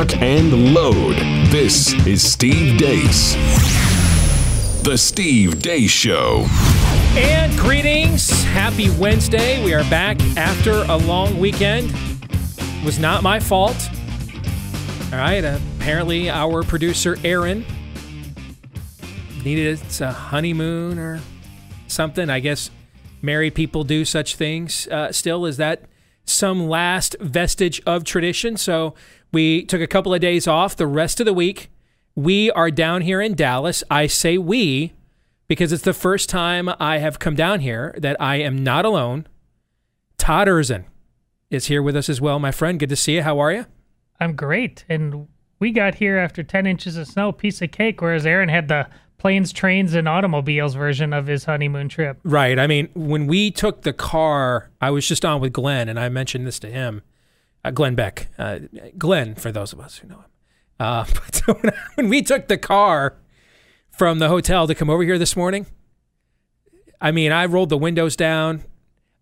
lock, and load. This is Steve Deace. The Steve Deace Show. And greetings. Happy Wednesday. We are back after a long weekend. It was not my fault. All right. Apparently, our producer, Aaron, needed a honeymoon or something. I guess married people do such things uh, still. Is that some last vestige of tradition? So we took a couple of days off. The rest of the week, we are down here in Dallas. I say we because it's the first time I have come down here that I am not alone. Todd Erzen is here with us as well, my friend. Good to see you. How are you? I'm great. And we got here after 10 inches of snow, piece of cake, whereas Aaron had the planes, trains, and automobiles version of his honeymoon trip. Right. I mean, when we took the car, I was just on with Glenn, and I mentioned this to him, uh, Glenn Beck. Uh, Glenn, for those of us who know him. Uh, but when we took the car from the hotel to come over here this morning, I mean, I rolled the windows down.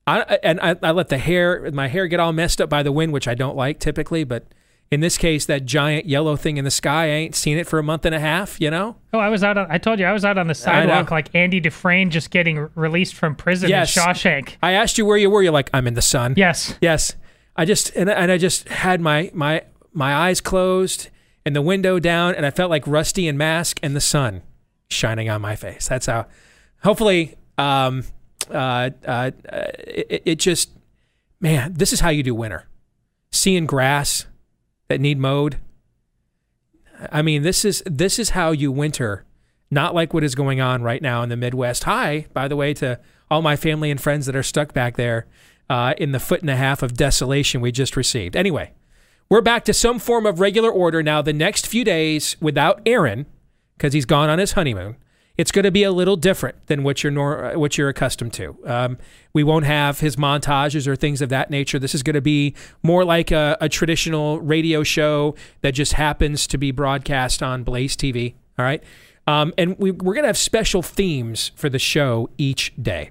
I, and I, I let the hair, my hair get all messed up by the wind, which I don't like typically, but in this case, that giant yellow thing in the sky, I ain't seen it for a month and a half, you know? Oh, I was out on, I told you, I was out on the sidewalk like Andy Dufresne just getting released from prison yes. in Shawshank. I asked you where you were. You're like, I'm in the sun. Yes. Yes. I just, and, and I just had my, my, my eyes closed and the window down and I felt like Rusty and Mask and the sun shining on my face. That's how, hopefully, um, uh, uh, it, it just, man, this is how you do winter. Seeing grass, that need mowed. I mean, this is this is how you winter, not like what is going on right now in the Midwest. Hi, by the way, to all my family and friends that are stuck back there uh, in the foot and a half of desolation we just received. Anyway, we're back to some form of regular order now. The next few days without Aaron, because he's gone on his honeymoon it's going to be a little different than what you're nor- what you're accustomed to. Um, we won't have his montages or things of that nature. This is going to be more like a, a traditional radio show that just happens to be broadcast on Blaze TV. All right, um, and we, we're going to have special themes for the show each day.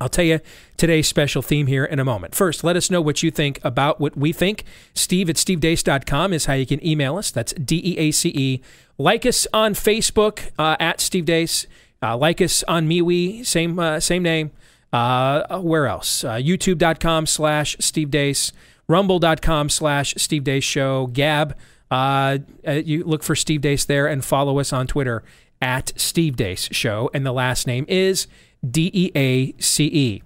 I'll tell you today's special theme here in a moment. First, let us know what you think about what we think. Steve at stevedeace.com is how you can email us. That's D E A C E. Like us on Facebook uh, at Steve Deace. Uh, like us on MeWe, same, uh, same name. Uh, where else? Uh, YouTube.com slash Steve Deace. Rumble.com slash Steve Deace Show. Gab. Uh, you look for Steve Deace there and follow us on Twitter at Steve Deace Show. And the last name is D E A C E.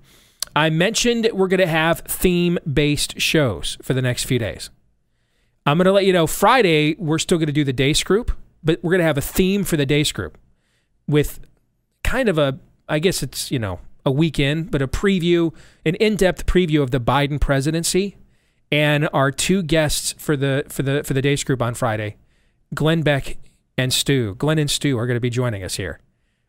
I mentioned we're going to have theme based shows for the next few days. I'm going to let you know Friday, we're still going to do the Deace group, but we're going to have a theme for the Deace group with kind of a, I guess it's, you know, a weekend, but a preview, an in depth preview of the Biden presidency. And our two guests for the for the for the Deace group on Friday, Glenn Beck and Stu. Glenn and Stu are going to be joining us here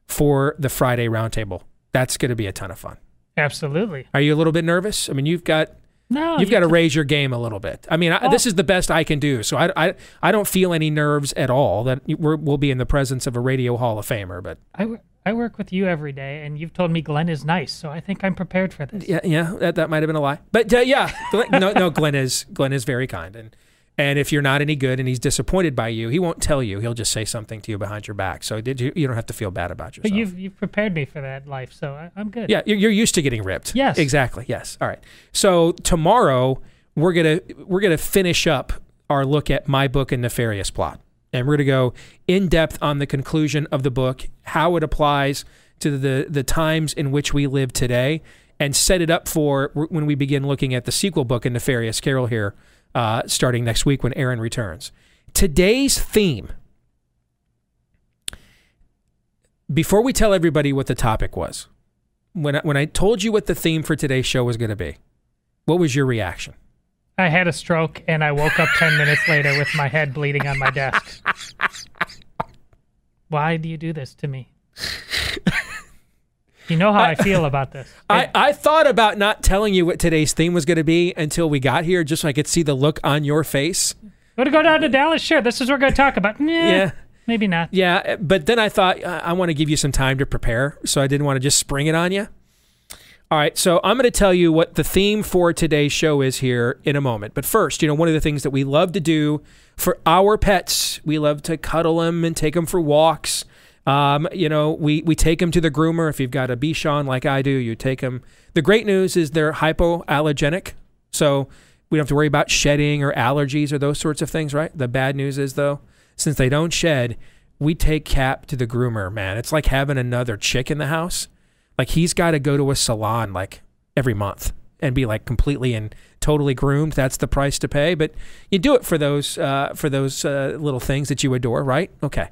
for the Friday roundtable that's going to be a ton of fun. Absolutely. Are you a little bit nervous? I mean, you've got no, you've you got to raise your game a little bit. I mean, I, this is the best I can do. So I, I, I don't feel any nerves at all that we will be in the presence of a radio Hall of Famer. But I, I work with you every day, and you've told me Glenn is nice, so I think I'm prepared for this. Yeah, yeah, that, that might have been a lie, but uh, yeah, no, no, Glenn is Glenn is very kind, and and if you're not any good and he's disappointed by you, he won't tell you. He'll just say something to you behind your back. So did you, you don't have to feel bad about yourself. But you've, you've prepared me for that life, so I, am good. Yeah, you're used to getting ripped. Yes. Exactly. Yes. All right. So tomorrow we're gonna we're gonna finish up our look at my book and nefarious plot, and we're gonna go in depth on the conclusion of the book, how it applies to the the times in which we live today, and set it up for when we begin looking at the sequel book A Nefarious Carol here uh, starting next week when Aaron returns. Today's theme, before we tell everybody what the topic was, when I, when I told you what the theme for today's show was going to be, what was your reaction? I had a stroke and I woke up 10 minutes later with my head bleeding on my desk. Why do you do this to me? You know how I, I feel about this. I, I thought about not telling you what today's theme was going to be until we got here, just so I could see the look on your face. Want to go down to Dallas? Sure. This is what we're going to talk about. Nah, yeah. Maybe not. Yeah, but then I thought uh, I want to give you some time to prepare, so I didn't want to just spring it on you. All right, so I'm going to tell you what the theme for today's show is here in a moment. But first, you know, one of the things that we love to do for our pets, we love to cuddle them and take them for walks. Um, you know, we, we take them to the groomer. If you've got a Bichon like I do, you take them. The great news is they're hypoallergenic, so we don't have to worry about shedding or allergies or those sorts of things, right? The bad news is, though, since they don't shed, we take Cap to the groomer, man. It's like having another chick in the house. Like he's got to go to a salon like every month and be like completely and totally groomed. That's the price to pay. But you do it for those uh, for those uh, little things that you adore, right? Okay.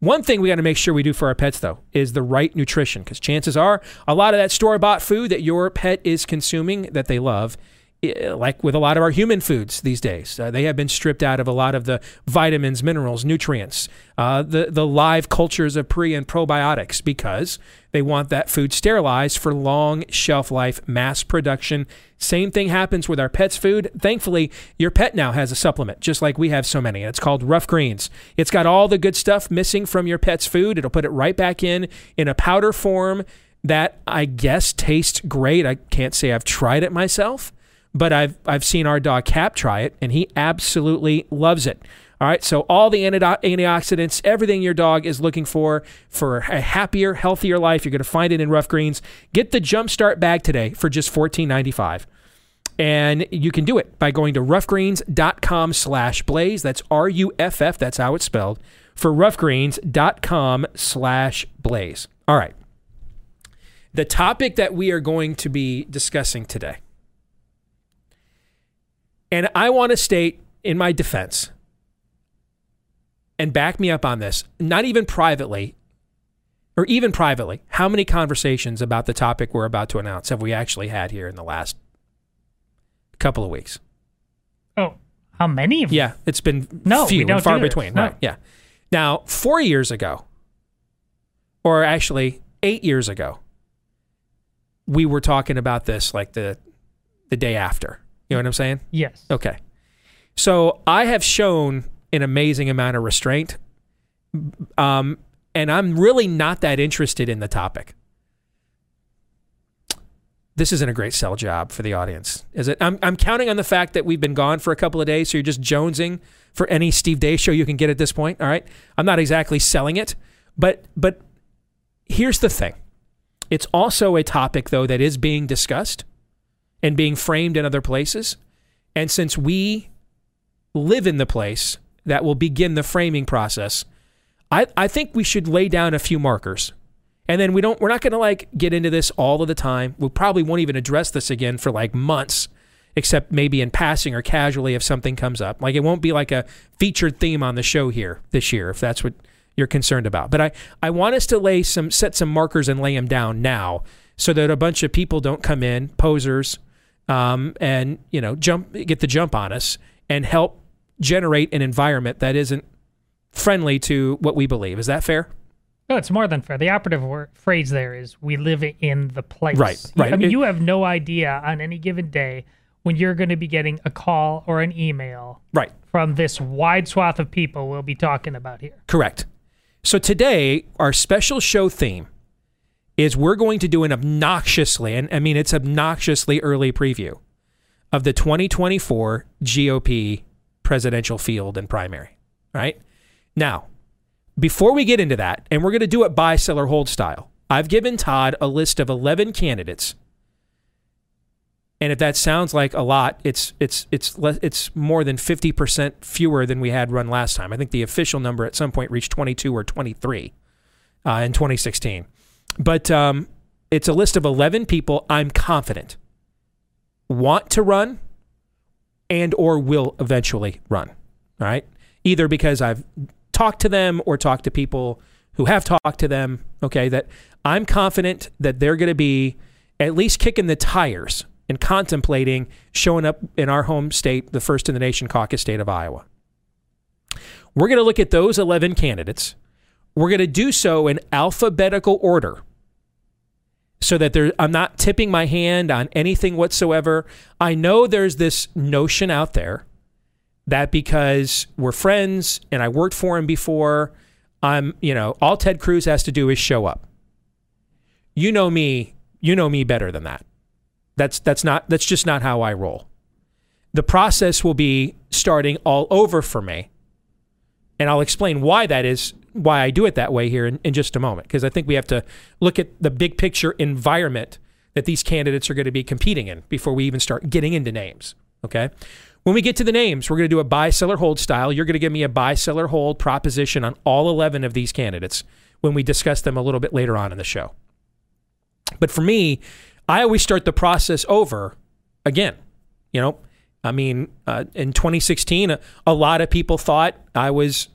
One thing we got to make sure we do for our pets, though, is the right nutrition, because chances are a lot of that store bought food that your pet is consuming that they love like with a lot of our human foods these days, uh, they have been stripped out of a lot of the vitamins, minerals, nutrients, uh, the the live cultures of pre and probiotics because they want that food sterilized for long shelf life, mass production. Same thing happens with our pets' food. Thankfully, your pet now has a supplement, just like we have so many. It's called Ruff Greens. It's got all the good stuff missing from your pet's food. It'll put it right back in in a powder form that I guess tastes great. I can't say I've tried it myself but I've I've seen our dog Cap try it, and he absolutely loves it. All right, so all the antioxidants, everything your dog is looking for for a happier, healthier life, you're going to find it in Ruff Greens. Get the Jumpstart bag today for just $14.95. And you can do it by going to ruffgreens.com slash blaze. That's R U F F, that's how it's spelled, for ruffgreens.com slash blaze. All right. The topic that we are going to be discussing today and I want to state in my defense and back me up on this, not even privately, or even privately, how many conversations about the topic we're about to announce have we actually had here in the last couple of weeks? Oh, how many? Yeah, it's been no, few and far between. No. Right? Yeah. Now, four years ago, or actually eight years ago, we were talking about this like the the day after. You know what I'm saying? Yes. Okay. So I have shown an amazing amount of restraint. Um, and I'm really not that interested in the topic. This isn't a great sell job for the audience, is it? I'm, I'm counting on the fact that we've been gone for a couple of days, so you're just jonesing for any Steve Deace show you can get at this point. All right. I'm not exactly selling it, but but here's the thing. It's also a topic though that is being discussed and being framed in other places. And since we live in the place that will begin the framing process, I, I think we should lay down a few markers. And then we don't we're not gonna like get into this all of the time. We probably won't even address this again for like months, except maybe in passing or casually if something comes up. Like it won't be like a featured theme on the show here this year, if that's what you're concerned about. But I, I want us to lay some set some markers and lay them down now so that a bunch of people don't come in, posers, um, and you know jump get the jump on us and help generate an environment that isn't friendly to what we believe. Is that fair? No, it's more than fair. The operative word, phrase there is "we live in the place." Right, right. I mean, It- you have no idea on any given day when you're going to be getting a call or an email Right. from this wide swath of people we'll be talking about here. Correct. So today, our special show theme is we're going to do an obnoxiously, and I mean it's obnoxiously early preview of the 2024 GOP presidential field and primary. Right now, before we get into that, and we're going to do it buy, sell, or hold style. I've given Todd a list of 11 candidates. And if that sounds like a lot, it's it's it's less, it's more than 50% fewer than we had run last time. I think the official number at some point reached 22 or 23 uh, in 2016. But um, it's a list of 11 people I'm confident want to run and or will eventually run. All right? Either because I've talked to them or talked to people who have talked to them, okay, that I'm confident that they're going to be at least kicking the tires and contemplating showing up in our home state, the first in the nation caucus state of Iowa. We're going to look at those 11 candidates. We're going to do so in alphabetical order so that there, I'm not tipping my hand on anything whatsoever. I know there's this notion out there that because we're friends and I worked for him before, I'm, you know, all Ted Cruz has to do is show up. You know me, you know me better than that. That's that's not that's just not how I roll. The process will be starting all over for me. And I'll explain why that is, why I do it that way here in, in just a moment, because I think we have to look at the big picture environment that these candidates are going to be competing in before we even start getting into names. Okay. When we get to the names, we're going to do a buy, seller, hold style. You're going to give me a buy, seller, hold proposition on all 11 of these candidates when we discuss them a little bit later on in the show. But for me, I always start the process over again. You know, I mean, uh, in 2016, a, a, lot of people thought I was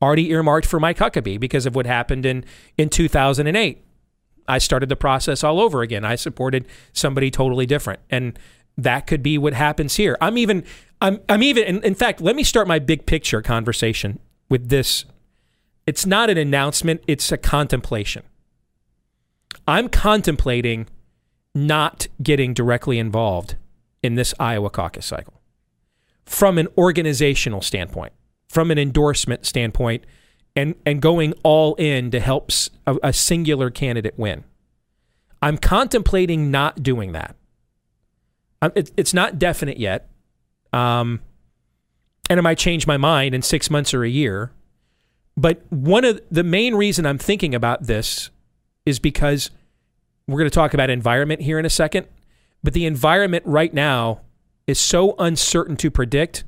already earmarked for Mike Huckabee because of what happened in, in 2008. I started the process all over again. I supported somebody totally different. And that could be what happens here. I'm even, I'm, I'm even, in, in fact, let me start my big picture conversation with this. It's not an announcement, it's a contemplation. I'm contemplating not getting directly involved in this Iowa caucus cycle from an organizational standpoint, from an endorsement standpoint, and, and going all in to help a, a singular candidate win. I'm contemplating not doing that. Um, it, it's not definite yet. Um, and it might change my mind in six months or a year. But one of the main reason I'm thinking about this is because we're going to talk about environment here in a second. But the environment right now is so uncertain to predict.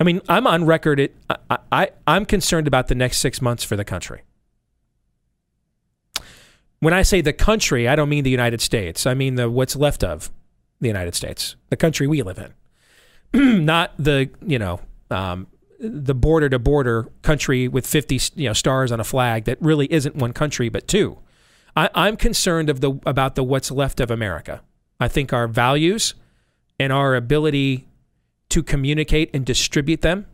I mean, I'm on record. It, I, I, I'm concerned about the next six months for the country. When I say the country, I don't mean the United States. I mean the what's left of the United States, the country we live in, not the you know um, the border to border country with 50 you know stars on a flag that really isn't one country but two. I, I'm concerned of the about the what's left of America. I think our values and our ability to communicate and distribute them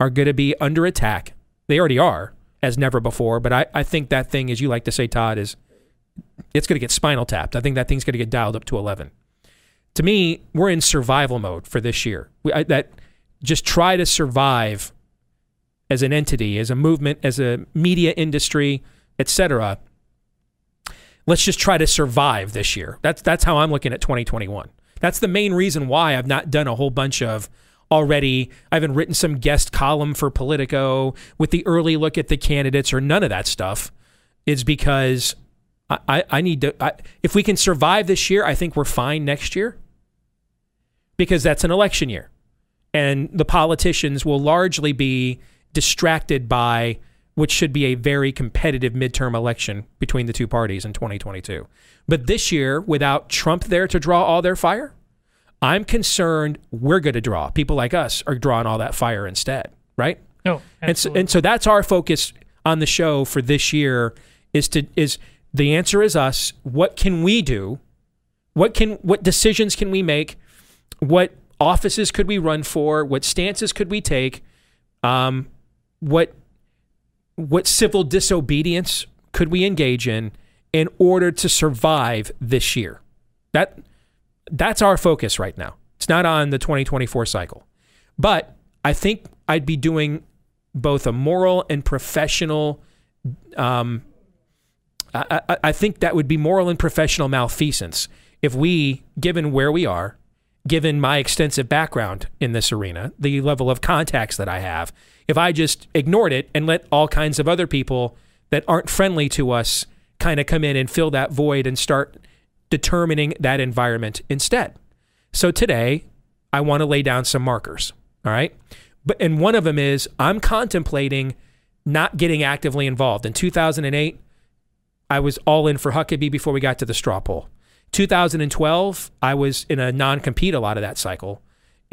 are going to be under attack. They already are, as never before. But I, I think that thing, as you like to say, Todd, is it's going to get spinal tapped. I think that thing's going to get dialed up to 11. To me, we're in survival mode for this year. We, I, that just try to survive as an entity, as a movement, as a media industry, etc let's just try to survive this year. That's that's how I'm looking at 2021. That's the main reason why I've not done a whole bunch of already. I haven't written some guest column for Politico with the early look at the candidates or none of that stuff. Is because I, I, I need to. I, if we can survive this year, I think we're fine next year because that's an election year. And the politicians will largely be distracted by which should be a very competitive midterm election between the two parties in 2022. But this year, without Trump there to draw all their fire, I'm concerned we're going to draw. People like us are drawing all that fire instead, right? No, and so, and so that's our focus on the show for this year is to is the answer is us. What can we do? What can what decisions can we make? What offices could we run for? What stances could we take? Um, what what civil disobedience could we engage in in order to survive this year? That that's our focus right now. It's not on the 2024 cycle. But I think I'd be doing both a moral and professional um, I, I, I think that would be moral and professional malfeasance if we, given where we are, given my extensive background in this arena, the level of contacts that I have, if I just ignored it and let all kinds of other people that aren't friendly to us kind of come in and fill that void and start determining that environment instead. So today, I want to lay down some markers. All right. But and one of them is I'm contemplating not getting actively involved. In 2008, I was all in for Huckabee before we got to the straw poll. 2012, I was in a non compete a lot of that cycle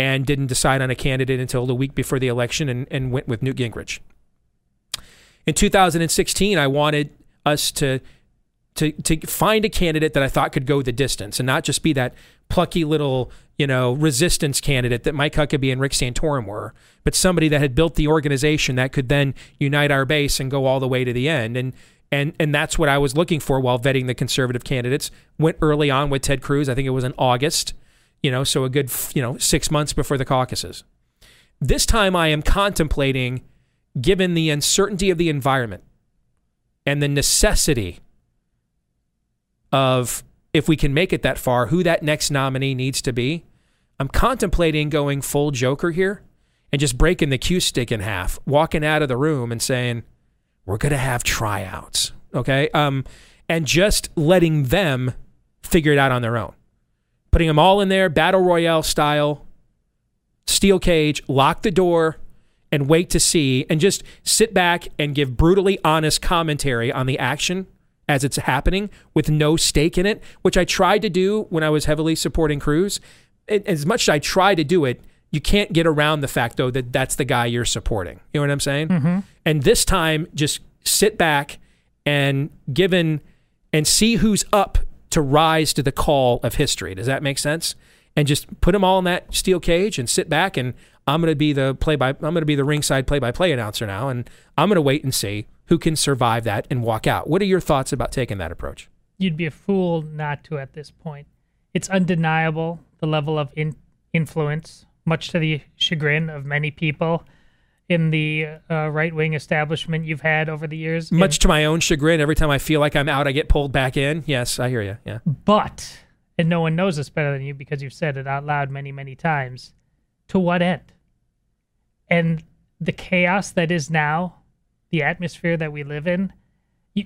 and didn't decide on a candidate until the week before the election and, and went with Newt Gingrich. In 2016, I wanted us to, to, to find a candidate that I thought could go the distance and not just be that plucky little, you know, resistance candidate that Mike Huckabee and Rick Santorum were, but somebody that had built the organization that could then unite our base and go all the way to the end. And and and that's what I was looking for while vetting the conservative candidates. Went early on with Ted Cruz. I think it was in August you know, so a good, you know, six months before the caucuses. This time I am contemplating, given the uncertainty of the environment and the necessity of if we can make it that far, who that next nominee needs to be. I'm contemplating going full Joker here and just breaking the cue stick in half, walking out of the room and saying, "We're going to have tryouts." Okay? Um and just letting them figure it out on their own. Putting them all in there, battle royale style, steel cage, lock the door, and wait to see, and just sit back and give brutally honest commentary on the action as it's happening with no stake in it, which I tried to do when I was heavily supporting Cruz. As much as I try to do it, you can't get around the fact, though, that that's the guy you're supporting. You know what I'm saying? Mm-hmm. And this time, just sit back and given and see who's up to rise to the call of history. Does that make sense? And just put them all in that steel cage and sit back and I'm going to be the play by I'm going to be the ringside play by play announcer now and I'm going to wait and see who can survive that and walk out. What are your thoughts about taking that approach? You'd be a fool not to at this point. It's undeniable the level of in- influence, much to the chagrin of many people in the uh, right wing establishment you've had over the years. Much to my own chagrin, every time I feel like I'm out, I get pulled back in. Yes, I hear you. Yeah. But, and no one knows this better than you because you've said it out loud many, many times. To what end? And the chaos that is now, the atmosphere that we live in, you,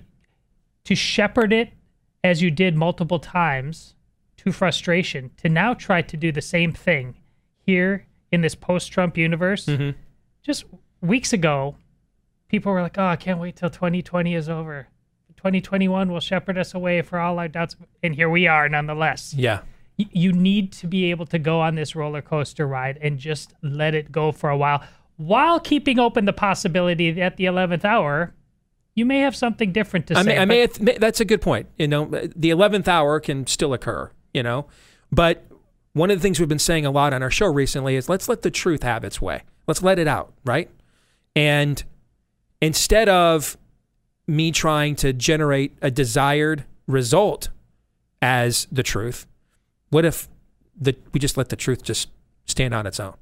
to shepherd it as you did multiple times to frustration, to now try to do the same thing here in this post Trump universe. Mhm. Just weeks ago, people were like, oh, I can't wait till 2020 is over. 2021 will shepherd us away for all our doubts. And here we are, nonetheless. Yeah. Y- You need to be able to go on this roller coaster ride and just let it go for a while while keeping open the possibility that at the 11th hour, you may have something different to I say. may, I may- that's a good point. You know, the 11th hour can still occur, you know, but one of the things we've been saying a lot on our show recently is let's let the truth have its way. Let's let it out, right? And instead of me trying to generate a desired result as the truth, what if the, we just let the truth just stand on its own?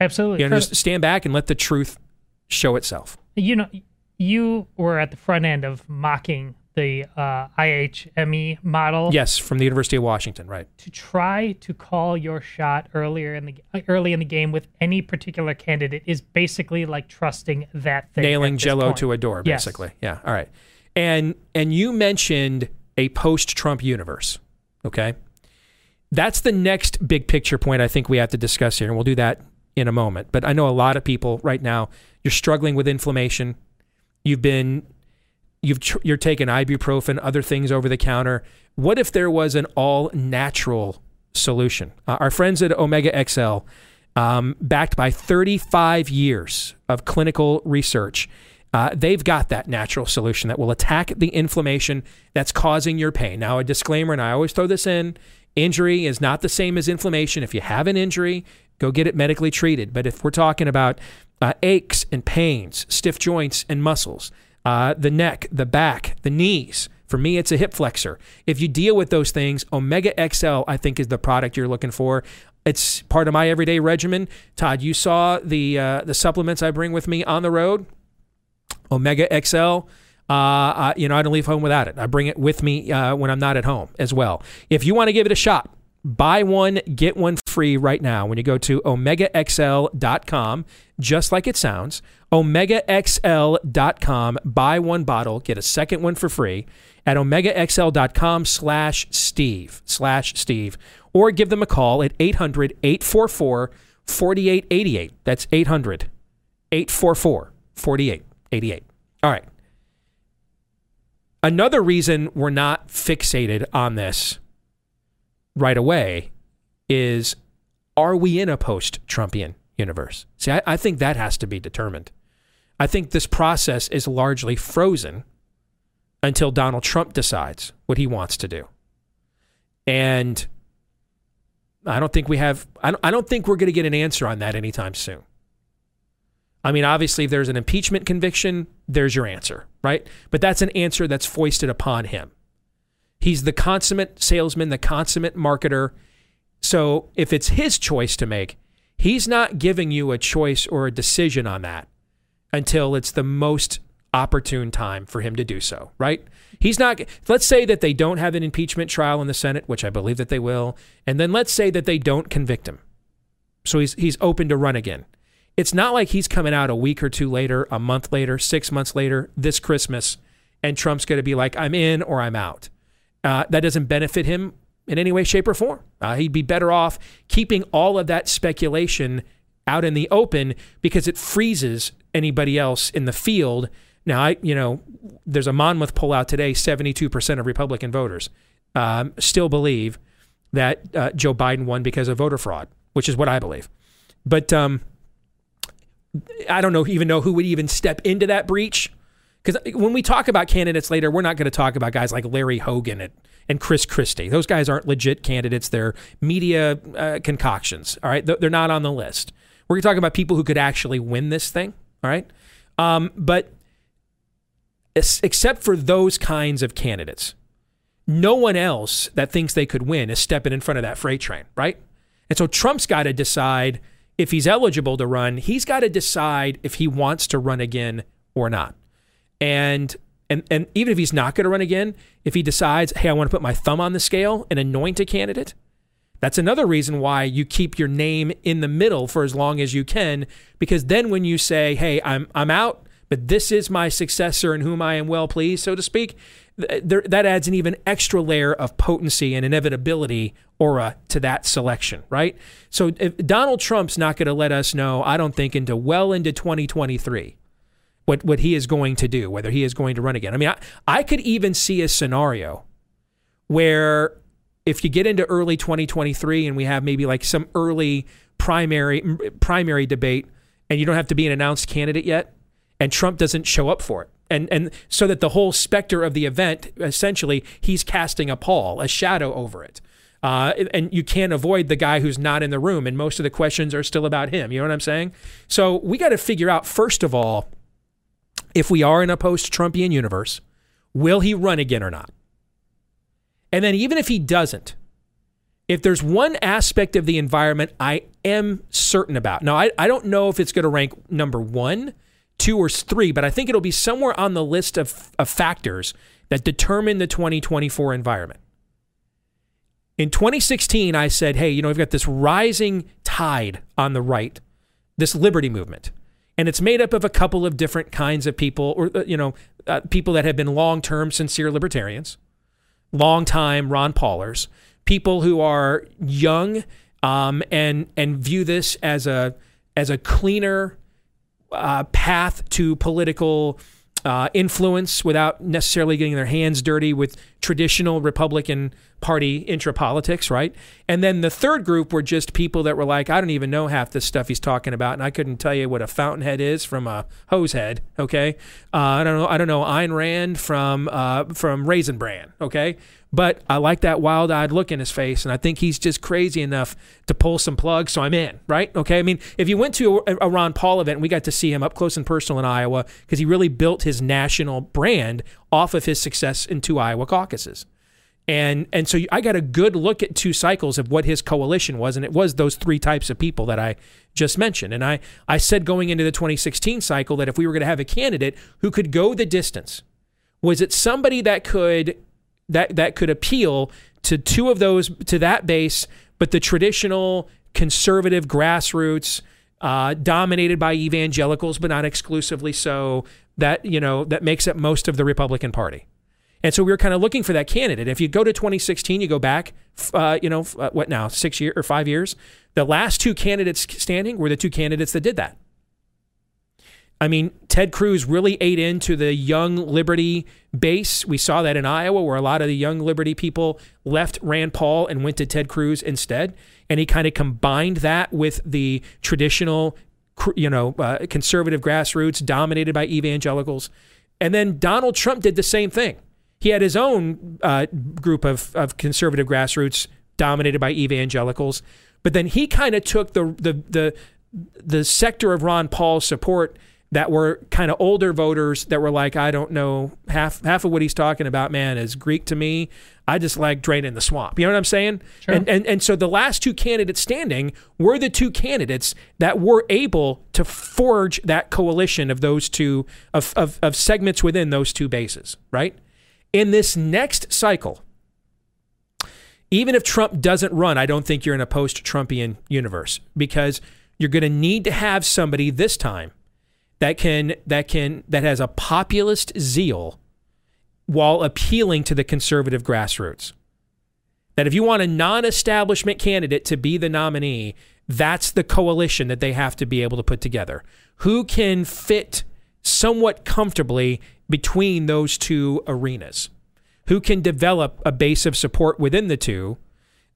Absolutely. You know, just stand back and let the truth show itself. you know, you were at the front end of mocking the uh, IHME model. Yes, from the University of Washington, right? to try to call your shot earlier in the early in the game with any particular candidate is basically like trusting that thing. nailing jello point. to a door Yes. basically yeah all right and and you mentioned a post trump universe okay that's the next big picture point i think we have to discuss here and we'll do that in a moment but i know a lot of people right now you're struggling with inflammation you've been you've you're taking ibuprofen other things over the counter what if there was an all natural solution uh, our friends at omega xl um, backed by 35 years of clinical research. Uh, they've got that natural solution that will attack the inflammation that's causing your pain. Now, a disclaimer, and I always throw this in injury is not the same as inflammation. If you have an injury, go get it medically treated. But if we're talking about uh, aches and pains, stiff joints and muscles, uh, the neck, the back, the knees, for me, it's a hip flexor. If you deal with those things, Omega XL, I think, is the product you're looking for. It's part of my everyday regimen. Todd, you saw the uh, the supplements I bring with me on the road. Omega XL. Uh, uh, you know, I don't leave home without it. I bring it with me uh, when I'm not at home as well. If you want to give it a shot, buy one, get one free right now when you go to omegaxl.com, just like it sounds. Omegaxl.com, buy one bottle, get a second one for free at omegaxl.com slash Steve, slash Steve, or give them a call at 800 844 4888. That's 800 844 4888. All right. Another reason we're not fixated on this right away is are we in a post Trumpian universe? See, I, I think that has to be determined. I think this process is largely frozen until Donald Trump decides what he wants to do. And I don't think we have, I don't, I don't think we're going to get an answer on that anytime soon. I mean, obviously, if there's an impeachment conviction, there's your answer, right? But that's an answer that's foisted upon him. He's the consummate salesman, the consummate marketer. So if it's his choice to make, he's not giving you a choice or a decision on that until it's the most opportune time for him to do so, right? He's not, let's say that they don't have an impeachment trial in the Senate, which I believe that they will, and then let's say that they don't convict him. So he's, he's open to run again. It's not like he's coming out a week or two later, a month later, six months later, this Christmas, and Trump's going to be like, I'm in or I'm out. Uh, that doesn't benefit him in any way, shape, or form. Uh, he'd be better off keeping all of that speculation out in the open because it freezes anybody else in the field. Now, I, you know, there's a Monmouth poll out today 72% of Republican voters um, still believe that uh, Joe Biden won because of voter fraud, which is what I believe. But um, I don't know, even know who would even step into that breach. Because when we talk about candidates later, we're not going to talk about guys like Larry Hogan and, and Chris Christie. Those guys aren't legit candidates. They're media uh, concoctions. All right. They're not on the list. We're going to talk about people who could actually win this thing. All right. Um, but except for those kinds of candidates, no one else that thinks they could win is stepping in front of that freight train. Right. And so Trump's got to decide if he's eligible to run, he's got to decide if he wants to run again or not. And and and even if he's not going to run again, if he decides, hey, I want to put my thumb on the scale and anoint a candidate, that's another reason why you keep your name in the middle for as long as you can, because then when you say, hey, I'm I'm out, but this is my successor in whom I am well pleased, so to speak, that adds an even extra layer of potency and inevitability aura to that selection, right? So if Donald Trump's not going to let us know, I don't think, into well into 2023 what what he is going to do, whether he is going to run again. I mean, I, I could even see a scenario where if you get into early 2023 and we have maybe like some early primary primary debate and you don't have to be an announced candidate yet and Trump doesn't show up for it. And and so that the whole specter of the event essentially he's casting a pall, a shadow over it. Uh, and you can't avoid the guy who's not in the room, and most of the questions are still about him. You know what I'm saying? So we got to figure out first of all if we are in a post Trumpian universe, will he run again or not? And then, even if he doesn't, if there's one aspect of the environment I am certain about, now I, I don't know if it's going to rank number one, two, or three, but I think it'll be somewhere on the list of, of factors that determine the 2024 environment. In 2016, I said, hey, you know, we've got this rising tide on the right, this liberty movement and it's made up of a couple of different kinds of people, or uh, you know, uh, people that have been long-term sincere libertarians, long-time Ron Paulers, people who are young um, and and view this as a as a cleaner uh, path to political uh, influence without necessarily getting their hands dirty with traditional Republican Party intra politics, right? And then the third group were just people that were like, I don't even know half this stuff he's talking about, and I couldn't tell you what a fountainhead is from a hose head. Okay, uh, I don't know. I don't know Ayn Rand from uh, from Raisin Bran. Okay, but I like that wild eyed look in his face, and I think he's just crazy enough to pull some plugs, so I'm in, right? Okay. I mean, if you went to a, Ron Paul event, we got to see him up close and personal in Iowa because he really built his national brand off of his success in two Iowa caucuses. And and so I got a good look at two cycles of what his coalition was, and it was those three types of people that I just mentioned. And I, I said going into the 2016 cycle that if we were going to have a candidate who could go the distance, was it somebody that could that that could appeal to two of those to that base, but the traditional conservative grassroots, uh, dominated by evangelicals, but not exclusively so. That you know that makes up most of the Republican Party. And so we were kind of looking for that candidate. If you go to 2016, you go back, uh, you know, uh, what now, six years or five years, the last two candidates standing were the two candidates that did that. I mean, Ted Cruz really ate into the young liberty base. We saw that in Iowa, where a lot of the young liberty people left Rand Paul and went to Ted Cruz instead. And he kind of combined that with the traditional, you know, uh, conservative grassroots dominated by evangelicals. And then Donald Trump did the same thing. He had his own uh, group of, of conservative grassroots dominated by evangelicals. But then he kind of took the, the, the, the sector of Ron Paul's support that were kind of older voters that were like, I don't know half half of what he's talking about, man, is Greek to me. I just like draining the swamp. You know what I'm saying? Sure. And, and and so the last two candidates standing were the two candidates that were able to forge that coalition of those two of of, of segments within those two bases, right? In this next cycle, even if Trump doesn't run, I don't think you're in a post-Trumpian universe because you're going to need to have somebody this time that can that can that has a populist zeal while appealing to the conservative grassroots. That if you want a non-establishment candidate to be the nominee, that's the coalition that they have to be able to put together. Who can fit somewhat comfortably between those two arenas? Who can develop a base of support within the two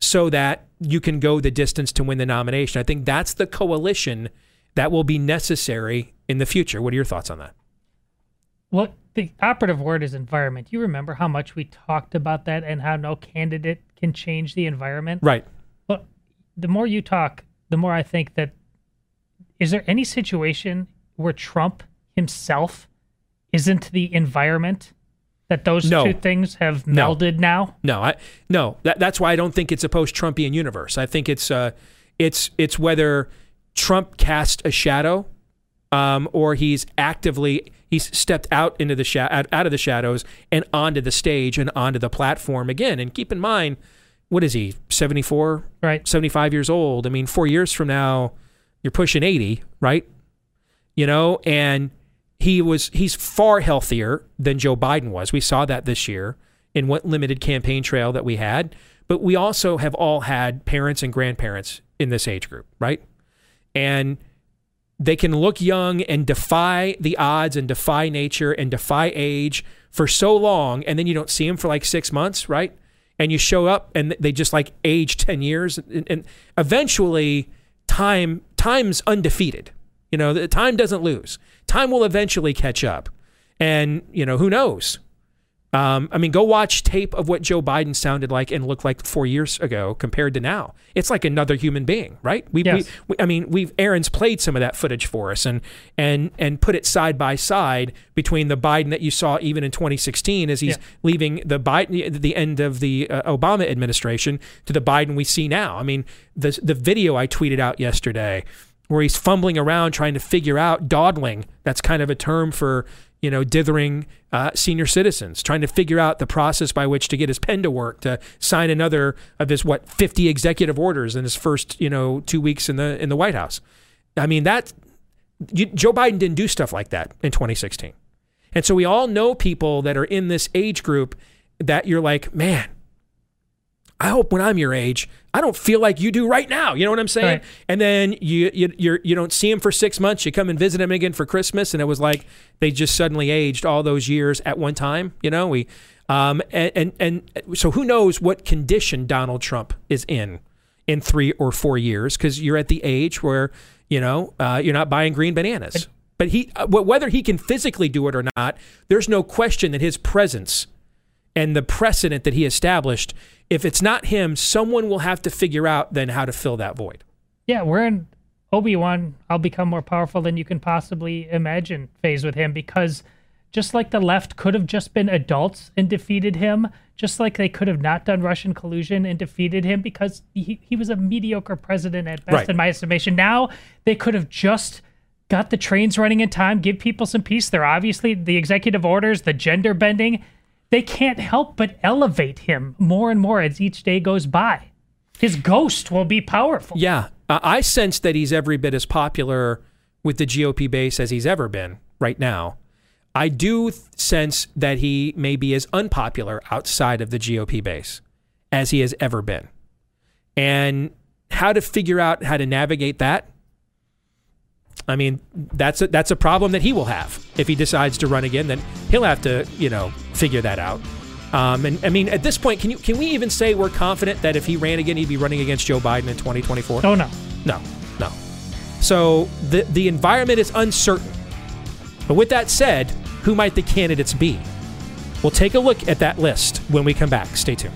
so that you can go the distance to win the nomination? I think that's the coalition that will be necessary in the future. What are your thoughts on that? Well, the operative word is environment. You remember how much we talked about that and how no candidate can change the environment? Right. Well, the more you talk, the more I think that is there any situation where Trump himself isn't the environment that those No. two things have No. melded now? No, I no. That, that's why I don't think it's a post-Trumpian universe. I think it's uh, it's it's whether Trump cast a shadow, um, or he's actively he's stepped out into the sha- out, out of the shadows and onto the stage and onto the platform again. And keep in mind, what is he? 74, Right. 75 years old. I mean, four years from now, you're pushing 80, right? You know, and he was he's far healthier than Joe Biden was. We saw that this year in what limited campaign trail that we had. But we also have all had parents and grandparents in this age group, right? And they can look young and defy the odds and defy nature and defy age for so long and then you don't see them for like six months right? And you show up and they just like age 10 years and, and eventually time time's undefeated. You know time doesn't lose. Time will eventually catch up. And you know who knows um, I mean, go watch tape of what Joe Biden sounded like and looked like four years ago compared to now. It's like another human being, right? We, Yes. we, we I mean, we've Aaron's played some of that footage for us and and and put it side by side between the Biden that you saw even in 2016 as he's Yeah. leaving the Biden the end of the uh, Obama administration to the Biden we see now. I mean, the the video I tweeted out yesterday where he's fumbling around trying to figure out dawdling. That's kind of a term for you know dithering uh, senior citizens, trying to figure out the process by which to get his pen to work to sign another of his what 50 executive orders in his first you know two weeks in the in the White House. I mean that you, Joe Biden didn't do stuff like that in 2016, and so we all know people that are in this age group that you're like, man, I hope when I'm your age, I don't feel like you do right now. You know what I'm saying? Right. And then you you you're, you don't see him for six months. You come and visit him again for Christmas, and it was like they just suddenly aged all those years at one time. You know, we um and and, and so who knows what condition Donald Trump is in in three or four years because you're at the age where you know uh, you're not buying green bananas. But he, uh, whether he can physically do it or not, there's no question that his presence and the precedent that he established, if it's not him, someone will have to figure out then how to fill that void. Yeah, we're in Obi Wan. I'll become more powerful than you can possibly imagine phase with him because just like the left could have just been adults and defeated him, just like they could have not done Russian collusion and defeated him because he, he was a mediocre president at best, Right. in my estimation. Now they could have just got the trains running in time, give people some peace. They're obviously the executive orders, the gender bending. They can't help but elevate him more and more as each day goes by. His ghost will be powerful. Yeah, I sense that he's every bit as popular with the GOP base as he's ever been right now. I do sense that he may be as unpopular outside of the GOP base as he has ever been. And how to figure out how to navigate that I mean, that's a, that's a problem that he will have if he decides to run again. Then he'll have to, you know, figure that out. Um, and I mean, at this point, can you can we even say we're confident that if he ran again, he'd be running against Joe Biden in 2024? Oh no. No, no. So the the environment is uncertain. But with that said, who might the candidates be? We'll take a look at that list when we come back. Stay tuned.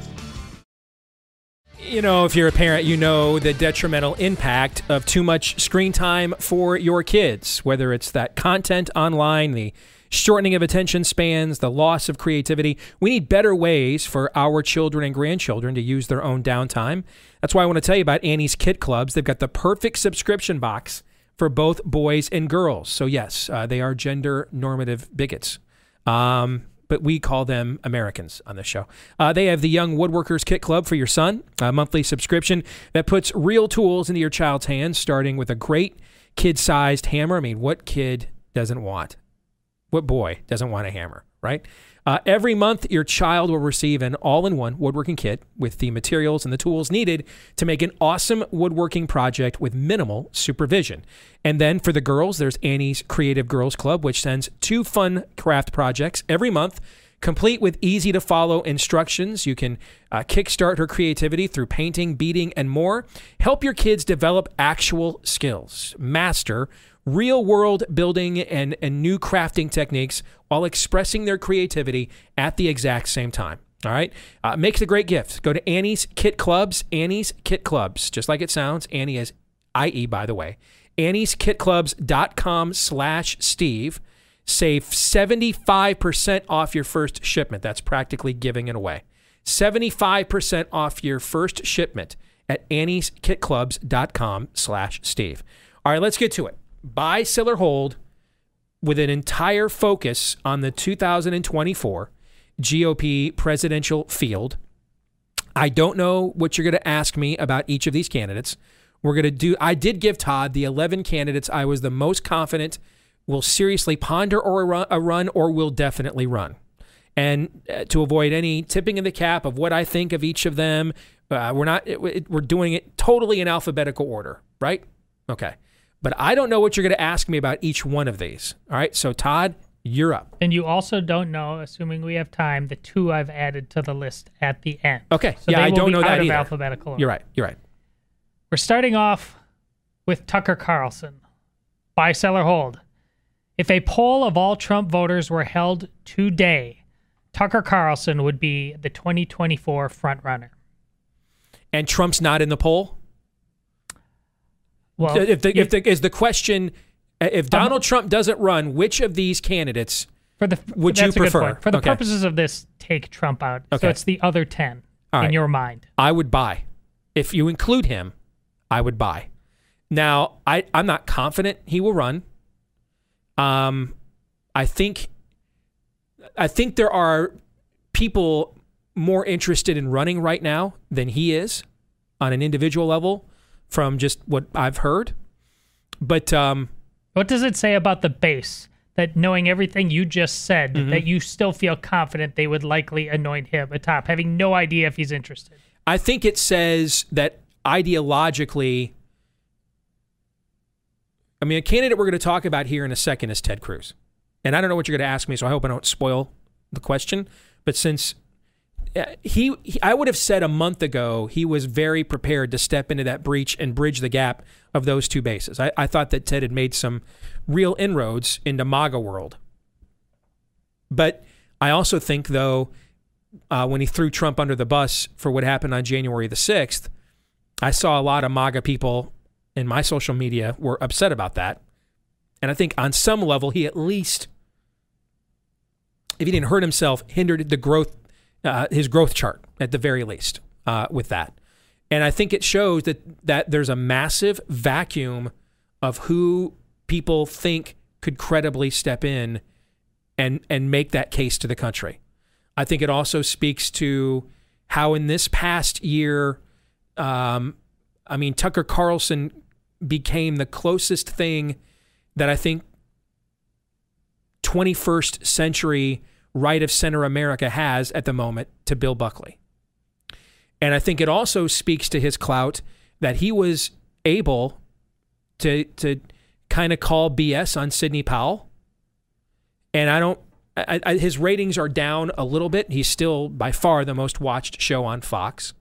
You know, if you're a parent, you know the detrimental impact of too much screen time for your kids, whether it's that content online, the shortening of attention spans, the loss of creativity. We need better ways for our children and grandchildren to use their own downtime. That's why I want to tell you about Annie's Kit Clubs. They've got the perfect subscription box for both boys and girls. So, yes, uh, they are gender normative bigots. Um, but we call them Americans on this show. Uh, they have the Young Woodworkers Kit Club for your son, a monthly subscription that puts real tools into your child's hands, starting with a great kid sized hammer. I mean, what kid doesn't want? What boy doesn't want a hammer, right? Uh, every month, your child will receive an all in one woodworking kit with the materials and the tools needed to make an awesome woodworking project with minimal supervision. And then for the girls, there's Annie's Creative Girls Club, which sends two fun craft projects every month. Complete with easy to follow instructions. You can uh, kickstart her creativity through painting, beading, and more. Help your kids develop actual skills. Master real world building and, and new crafting techniques while expressing their creativity at the exact same time. All right. Uh, makes a great gift. Go to Annie's Kit Clubs, Annie's Kit Clubs, just like it sounds. Annie is IE, by the way. Annie'sKitClubs.com slash Steve. Save 75% off your first shipment. That's practically giving it away. 75% off your first shipment at Annie'sKitClubs.com slash Steve. All right, let's get to it buy, sell, or hold with an entire focus on the 2024 GOP presidential field. I don't know what you're going to ask me about each of these candidates. We're going to do, I did give Todd the 11 candidates I was the most confident will seriously ponder or a run, or will definitely run. And uh, to avoid any tipping of the cap of what I think of each of them, uh, we're not, we're doing it totally in alphabetical order, right? Okay. But I don't know what you're going to ask me about each one of these. All right. So, Todd, you're up. And you also don't know, assuming we have time, the two I've added to the list at the end. Okay. So yeah, I don't know out that of either. alphabetical order. You're right. You're right. We're starting off with Tucker Carlson. Buy, sell, or hold. If a poll of all Trump voters were held today, Tucker Carlson would be the 2024 frontrunner. And Trump's not in the poll? Well, if the, if the, is the question, uh, if Donald Trump doesn't run, which of these candidates for the would you prefer? For the Okay. purposes of this, take Trump out. Okay. So it's the other 10 All in your mind. I would buy? If you include him, I would buy. Now, I, I'm not confident he will run. Um, I think I think there are people more interested in running right now than he is on an individual level from just what I've heard. But um, What does it say about the base that knowing everything you just said, Mm-hmm. that you still feel confident they would likely anoint him atop, having no idea if he's interested? I think it says that ideologically, I mean, a candidate we're going to talk about here in a second is Ted Cruz. And I don't know what you're going to ask me, so I hope I don't spoil the question. But since he, he, I would have said a month ago he was very prepared to step into that breach and bridge the gap of those two bases. I, I thought that Ted had made some real inroads into MAGA world. But I also think, though, uh, when he threw Trump under the bus for what happened on January the 6th, I saw a lot of MAGA people in my social media were upset about that. And I think on some level, he at least, if he didn't hurt himself, hindered the growth, uh, his growth chart at the very least uh, with that. And I think it shows that, that there's a massive vacuum of who people think could credibly step in and, and make that case to the country. I think it also speaks to how in this past year, um, I mean, Tucker Carlson became the closest thing that I think 21st century right of center America has at the moment to Bill Buckley. And I think it also speaks to his clout that he was able to to kind of call BS on Sidney Powell. And I don't I, I, his ratings are down a little bit. He's still by far the most watched show on Fox.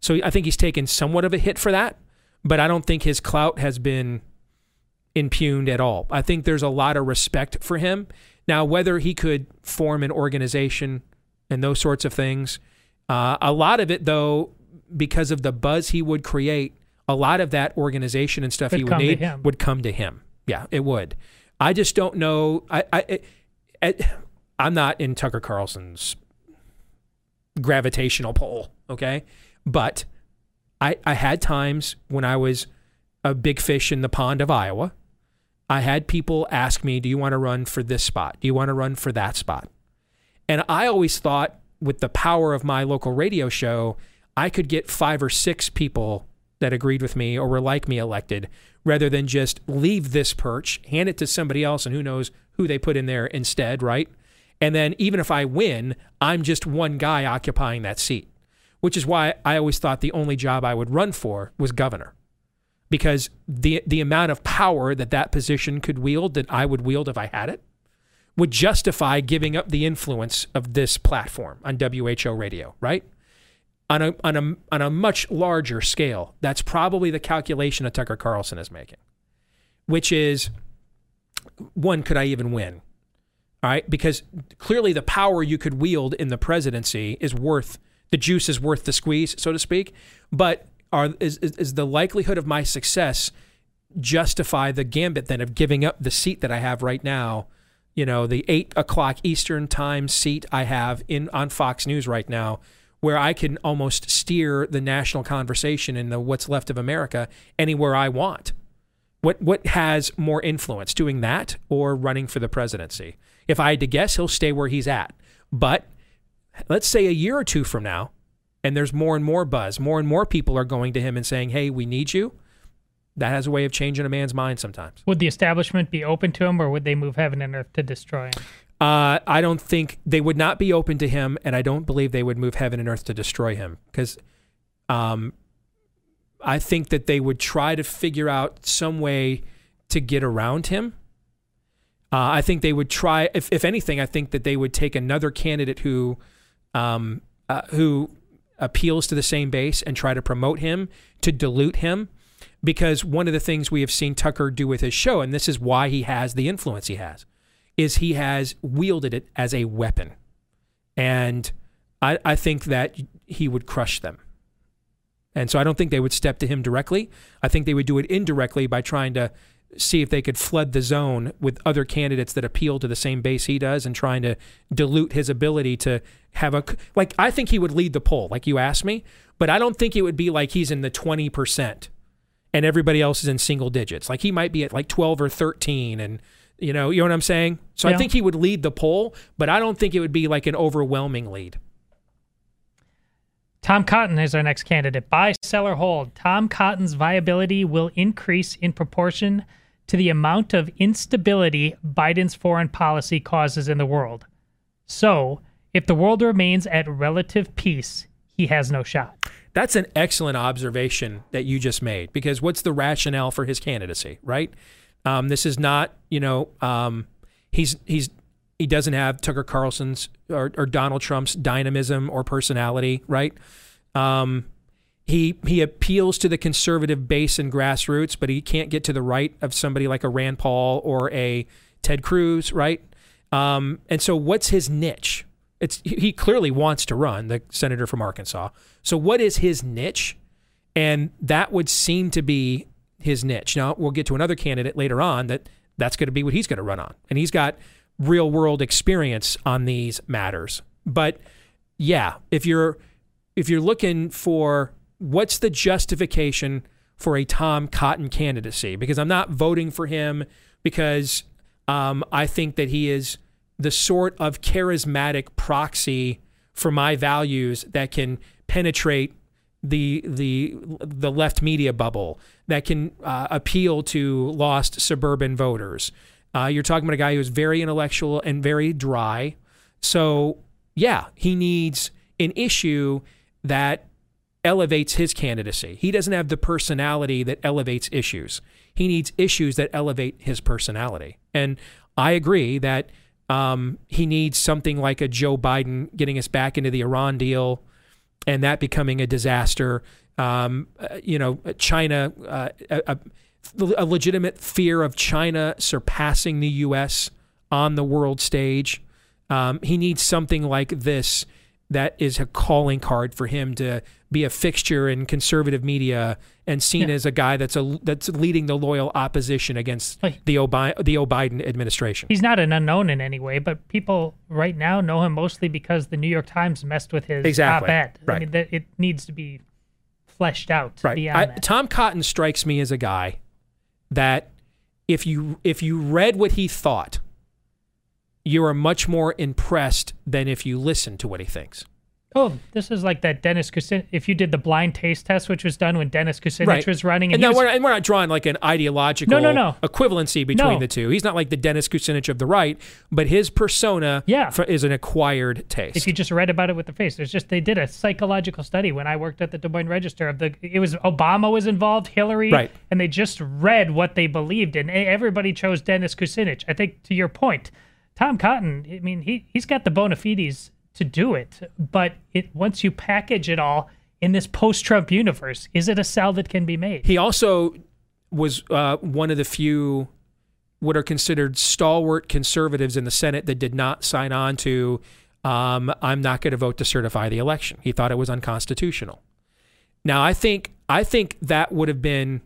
So I think he's taken somewhat of a hit for that, but I don't think his clout has been impugned at all. I think there's a lot of respect for him. Now, whether he could form an organization and those sorts of things, uh, a lot of it, though, because of the buzz he would create, a lot of that organization and stuff he would need would come to him. Yeah, it would. I just don't know. I, I, I I'm not in Tucker Carlson's gravitational pull. Okay, but I I had times when I was a big fish in the pond of Iowa. I had people ask me, "Do you want to run for this spot? Do you want to run for that spot?" And I always thought, with the power of my local radio show, I could get five or six people that agreed with me or were like me elected, rather than just leave this perch, hand it to somebody else, and who knows who they put in there instead, right? And then even if I win, I'm just one guy occupying that seat, which is why I always thought the only job I would run for was governor because the the amount of power that that position could wield that I would wield if I had it would justify giving up the influence of this platform on WHO radio, right? On a on a on a much larger scale, that's probably the calculation that Tucker Carlson is making, which is one, could I even win? All right, because clearly the power you could wield in the presidency is worth the juice is worth the squeeze, so to speak. But are is, is, is the likelihood of my success justify the gambit then of giving up the seat that I have right now? You know, the eight o'clock Eastern time seat I have in on Fox News right now, where I can almost steer the national conversation in the what's left of America anywhere I want. What what has more influence, doing that or running for the presidency? If I had to guess, he'll stay where he's at. But let's say a year or two from now, and there's more and more buzz, more and more people are going to him and saying, "Hey, we need you." That has a way of changing a man's mind sometimes. Would the establishment be open to him, or would they move heaven and earth to destroy him? Uh, I don't think they would not be open to him, and I don't believe they would move heaven and earth to destroy him because um, I think that they would try to figure out some way to get around him. Uh, I think they would try, if, if anything, I think that they would take another candidate who um, uh, who appeals to the same base and try to promote him to dilute him. Because one of the things we have seen Tucker do with his show, and this is why he has the influence he has, is he has wielded it as a weapon. And I, I think that he would crush them. And so I don't think they would step to him directly. I think they would do it indirectly by trying to see if they could flood the zone with other candidates that appeal to the same base he does and trying to dilute his ability to have a like I think he would lead the poll like you asked me, but I don't think it would be like he's in the 20% and everybody else is in single digits. Like he might be at like 12 or 13 and you know, you know what I'm saying? So I think he would lead the poll, but I don't think it would be like an overwhelming lead. Tom Cotton is our next candidate. Buy, sell, or hold. Tom Cotton's viability will increase in proportion to the amount of instability Biden's foreign policy causes in the world. So, if the world remains at relative peace, he has no shot. That's an excellent observation that you just made because what's the rationale for his candidacy, right? Um, this is not, you know, um, he's he's he doesn't have Tucker Carlson's or, or Donald Trump's dynamism or personality, right? Um, he he appeals to the conservative base and grassroots, but he can't get to the right of somebody like a Rand Paul or a Ted Cruz, right? Um, and so, what's his niche? It's he clearly wants to run, the senator from Arkansas. So, what is his niche? And that would seem to be his niche. Now, we'll get to another candidate later on that that's going to be what he's going to run on, and he's got real world experience on these matters. But yeah, if you're if you're looking for what's the justification for a Tom Cotton candidacy, because I'm not voting for him because um, I think that he is the sort of charismatic proxy for my values that can penetrate the the the left media bubble that can uh, appeal to lost suburban voters. Uh, you're talking about a guy who's very intellectual and very dry. So yeah, he needs an issue that elevates his candidacy. He doesn't have the personality that elevates issues. He needs issues that elevate his personality. And I agree that um, he needs something like a Joe Biden getting us back into the Iran deal and that becoming a disaster. Um, uh, you know, China, uh, a, a, a legitimate fear of China surpassing the U.S. on the world stage. Um, he needs something like this that is a calling card for him to be a fixture in conservative media and seen Yeah. as a guy that's a that's leading the loyal opposition against Like- the Obi- the O Biden administration. He's not an unknown in any way, but people right now know him mostly because the New York Times messed with his Exactly. op-ed. I mean, that it needs to be fleshed out Right. I. Tom Cotton strikes me as a guy that if you if you read what he thought, you are much more impressed than if you listen to what he thinks. Oh, this is like that Dennis Kucinich. If you did the blind taste test, which was done when Dennis Kucinich Right. was running, And, and, was- we're, and we're not drawing like an ideological No, no, no. equivalency between No. the two. He's not like the Dennis Kucinich of the right, but his persona Yeah. fr- is an acquired taste. if you just read about it with the face, there's just they did a psychological study when I worked at the Des Moines Register of the. It was Obama was involved, Hillary, Right. and they just read what they believed, and everybody chose Dennis Kucinich. I think to your point, Tom Cotton. I mean, he he's got the bona fides to do it, but it once you package it all in this post-Trump universe, is it a sell that can be made? He also was uh, one of the few what are considered stalwart conservatives in the Senate that did not sign on to um, I'm not going to vote to certify the election. He thought it was unconstitutional. Now I think I think that would have been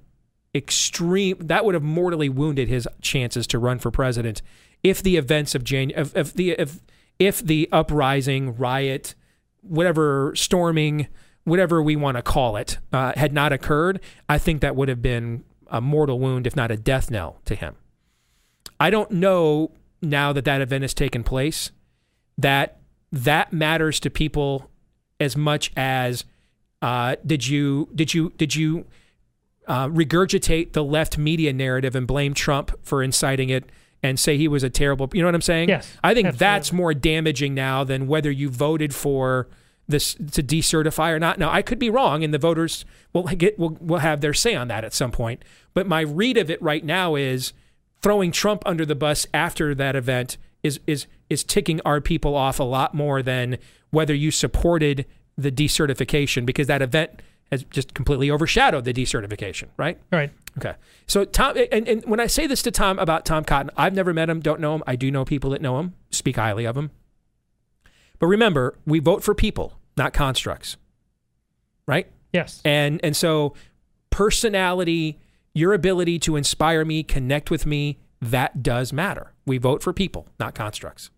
extreme. That would have mortally wounded his chances to run for president if the events of Jan if, if the if if the uprising, riot, whatever storming, whatever we want to call it, uh, had not occurred. I think that would have been a mortal wound, if not a death knell, to him. I don't know now that that event has taken place that that matters to people as much as uh, did you did you did you uh, regurgitate the left media narrative and blame Trump for inciting it and say he was a terrible you know what I'm saying? Yes, I think absolutely. that's more damaging now than whether you voted for this to decertify or not. Now I could be wrong, and the voters will get will, will have their say on that at some point. But my read of it right now is throwing Trump under the bus after that event is is is ticking our people off a lot more than whether you supported the decertification because that event has just completely overshadowed the decertification, right? Right. Okay. So Tom, and, and when I say this to Tom about Tom Cotton, I've never met him, don't know him. I do know people that know him, speak highly of him. But remember, we vote for people, not constructs, right? Yes. And and so personality, your ability to inspire me, connect with me, that does matter. We vote for people, not constructs.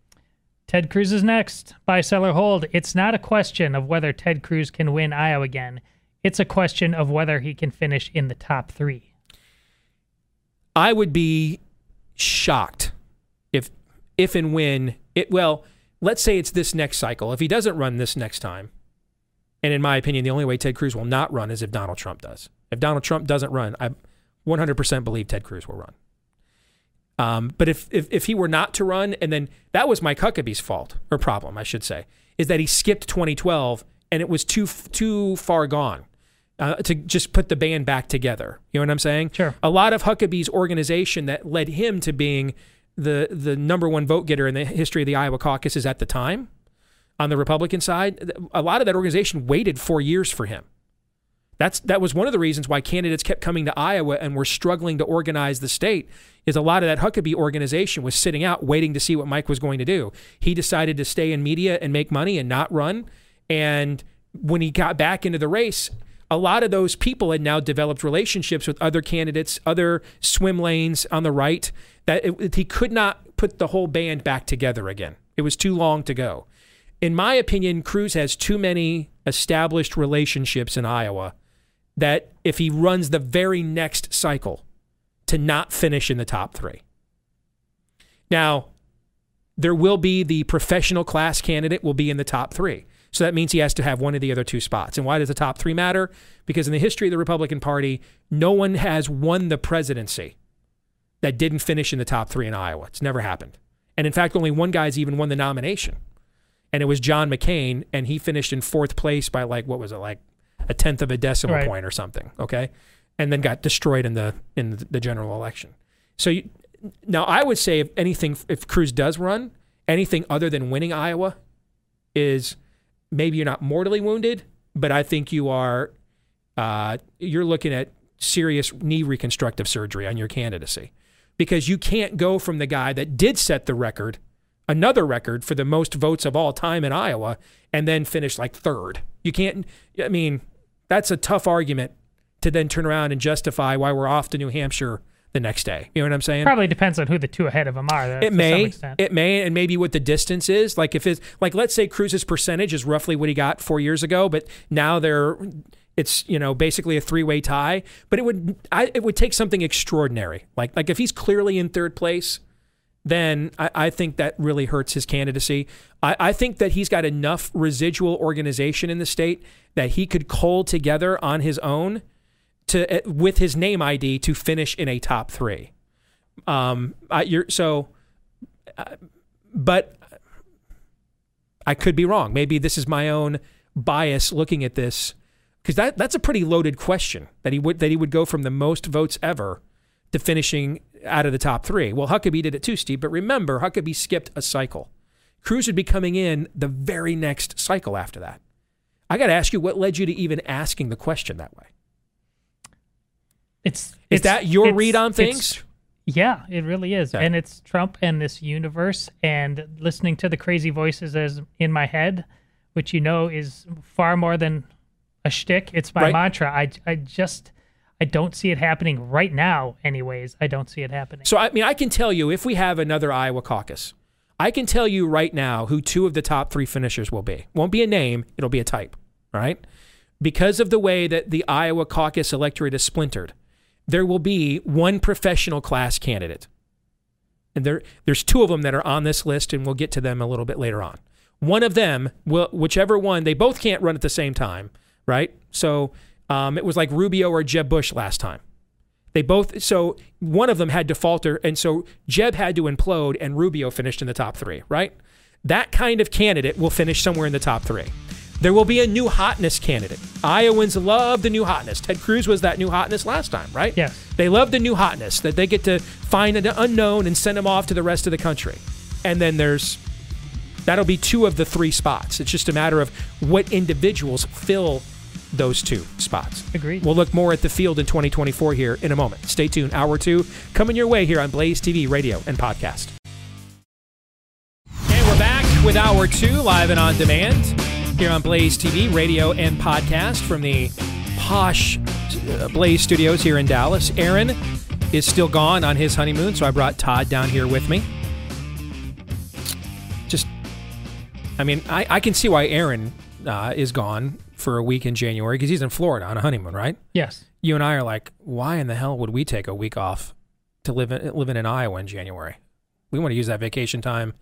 Ted Cruz is next. Buy, sell, or hold. It's not a question of whether Ted Cruz can win Iowa again. It's a question of whether he can finish in the top three. I would be shocked if if and when it well, let's say it's this next cycle. If he doesn't run this next time, and in my opinion, the only way Ted Cruz will not run is if Donald Trump does. If Donald Trump doesn't run, I 100% believe Ted Cruz will run. Um, but if, if if he were not to run, and then that was Mike Huckabee's fault or problem, I should say, is that he skipped 2012 and it was too too far gone uh, to just put the band back together. You know what I'm saying? Sure. A lot of Huckabee's organization that led him to being the the number one vote getter in the history of the Iowa caucuses at the time on the Republican side, a lot of that organization waited four years for him. That's that was one of the reasons why candidates kept coming to Iowa and were struggling to organize the state. Is a lot of that Huckabee organization was sitting out waiting to see what Mike was going to do. He decided to stay in media and make money and not run. And when he got back into the race, a lot of those people had now developed relationships with other candidates, other swim lanes on the right. That it, he could not put the whole band back together again. It was too long to go. In my opinion, Cruz has too many established relationships in Iowa that if he runs the very next cycle to not finish in the top three. Now, there will be the professional class candidate will be in the top three. So that means he has to have one of the other two spots. And why does the top three matter? Because in the history of the Republican Party, no one has won the presidency that didn't finish in the top three in Iowa. It's never happened. And in fact, only one guy's even won the nomination. And it was John McCain, and he finished in fourth place by like, what was it, like a tenth of a decimal Right. point or something. Okay. And then got destroyed in the in the general election. So you, now I would say if anything, if Cruz does run, anything other than winning Iowa is maybe you're not mortally wounded, but I think you are. Uh, you're looking at serious knee reconstructive surgery on your candidacy because you can't go from the guy that did set the record another record for the most votes of all time in Iowa and then finish like third. You can't, I mean, that's a tough argument to then turn around and justify why we're off to New Hampshire the next day. You know what I'm saying? Probably depends on who the two ahead of him are. It may, it may, and maybe what the distance is. Like if it's like, let's say Cruz's percentage is roughly what he got four years ago, but now they're, it's you know basically a three way tie. But it would, I, it would take something extraordinary. Like like if he's clearly in third place, then I, I think that really hurts his candidacy. I, I think that he's got enough residual organization in the state that he could cull together on his own to uh, with his name ID to finish in a top three. Um, I, you're so, uh, but I could be wrong. Maybe this is my own bias looking at this because that that's a pretty loaded question that he would that he would go from the most votes ever to finishing out of the top three. Well, Huckabee did it too, Steve. But remember, Huckabee skipped a cycle. Cruz would be coming in the very next cycle after that. I got to ask you, what led you to even asking the question that way? It's is it's, that your read on things? Yeah, it really is, and it's Trump and this universe, and listening to the crazy voices as in my head, which you know is far more than a shtick. It's my right. mantra. I I just I don't see it happening right now. Anyways, I don't see it happening. So I mean, I can tell you if we have another Iowa caucus, I can tell you right now who two of the top three finishers will be. Won't be a name. It'll be a type. Right. Because of the way that the Iowa caucus electorate is splintered, there will be one professional class candidate. And there, there's two of them that are on this list, and we'll get to them a little bit later on. One of them will, whichever one, they both can't run at the same time, right? So um, it was like Rubio or Jeb Bush last time. They both, so one of them had to falter, and so Jeb had to implode, and Rubio finished in the top three, right? That kind of candidate will finish somewhere in the top three. There will be a new hotness candidate. Iowans love the new hotness. Ted Cruz was that new hotness last time, right? Yes. They love the new hotness that they get to find an unknown and send them off to the rest of the country. And then there's that'll be two of the three spots. It's just a matter of what individuals fill those two spots. Agreed. We'll look more at the field in 2024 here in a moment. Stay tuned. Hour two coming your way here on Blaze TV, radio, and podcast. And we're back with hour two, live and on demand here on Blaze TV, radio, and podcast from the posh uh, Blaze studios here in Dallas. Aaron is still gone on his honeymoon, so I brought Todd down here with me. Just, I mean, I, I can see why Aaron uh, is gone for a week in January because he's in Florida on a honeymoon, right? Yes. You and I are like, why in the hell would we take a week off to live in, living in Iowa in January? We want to use that vacation time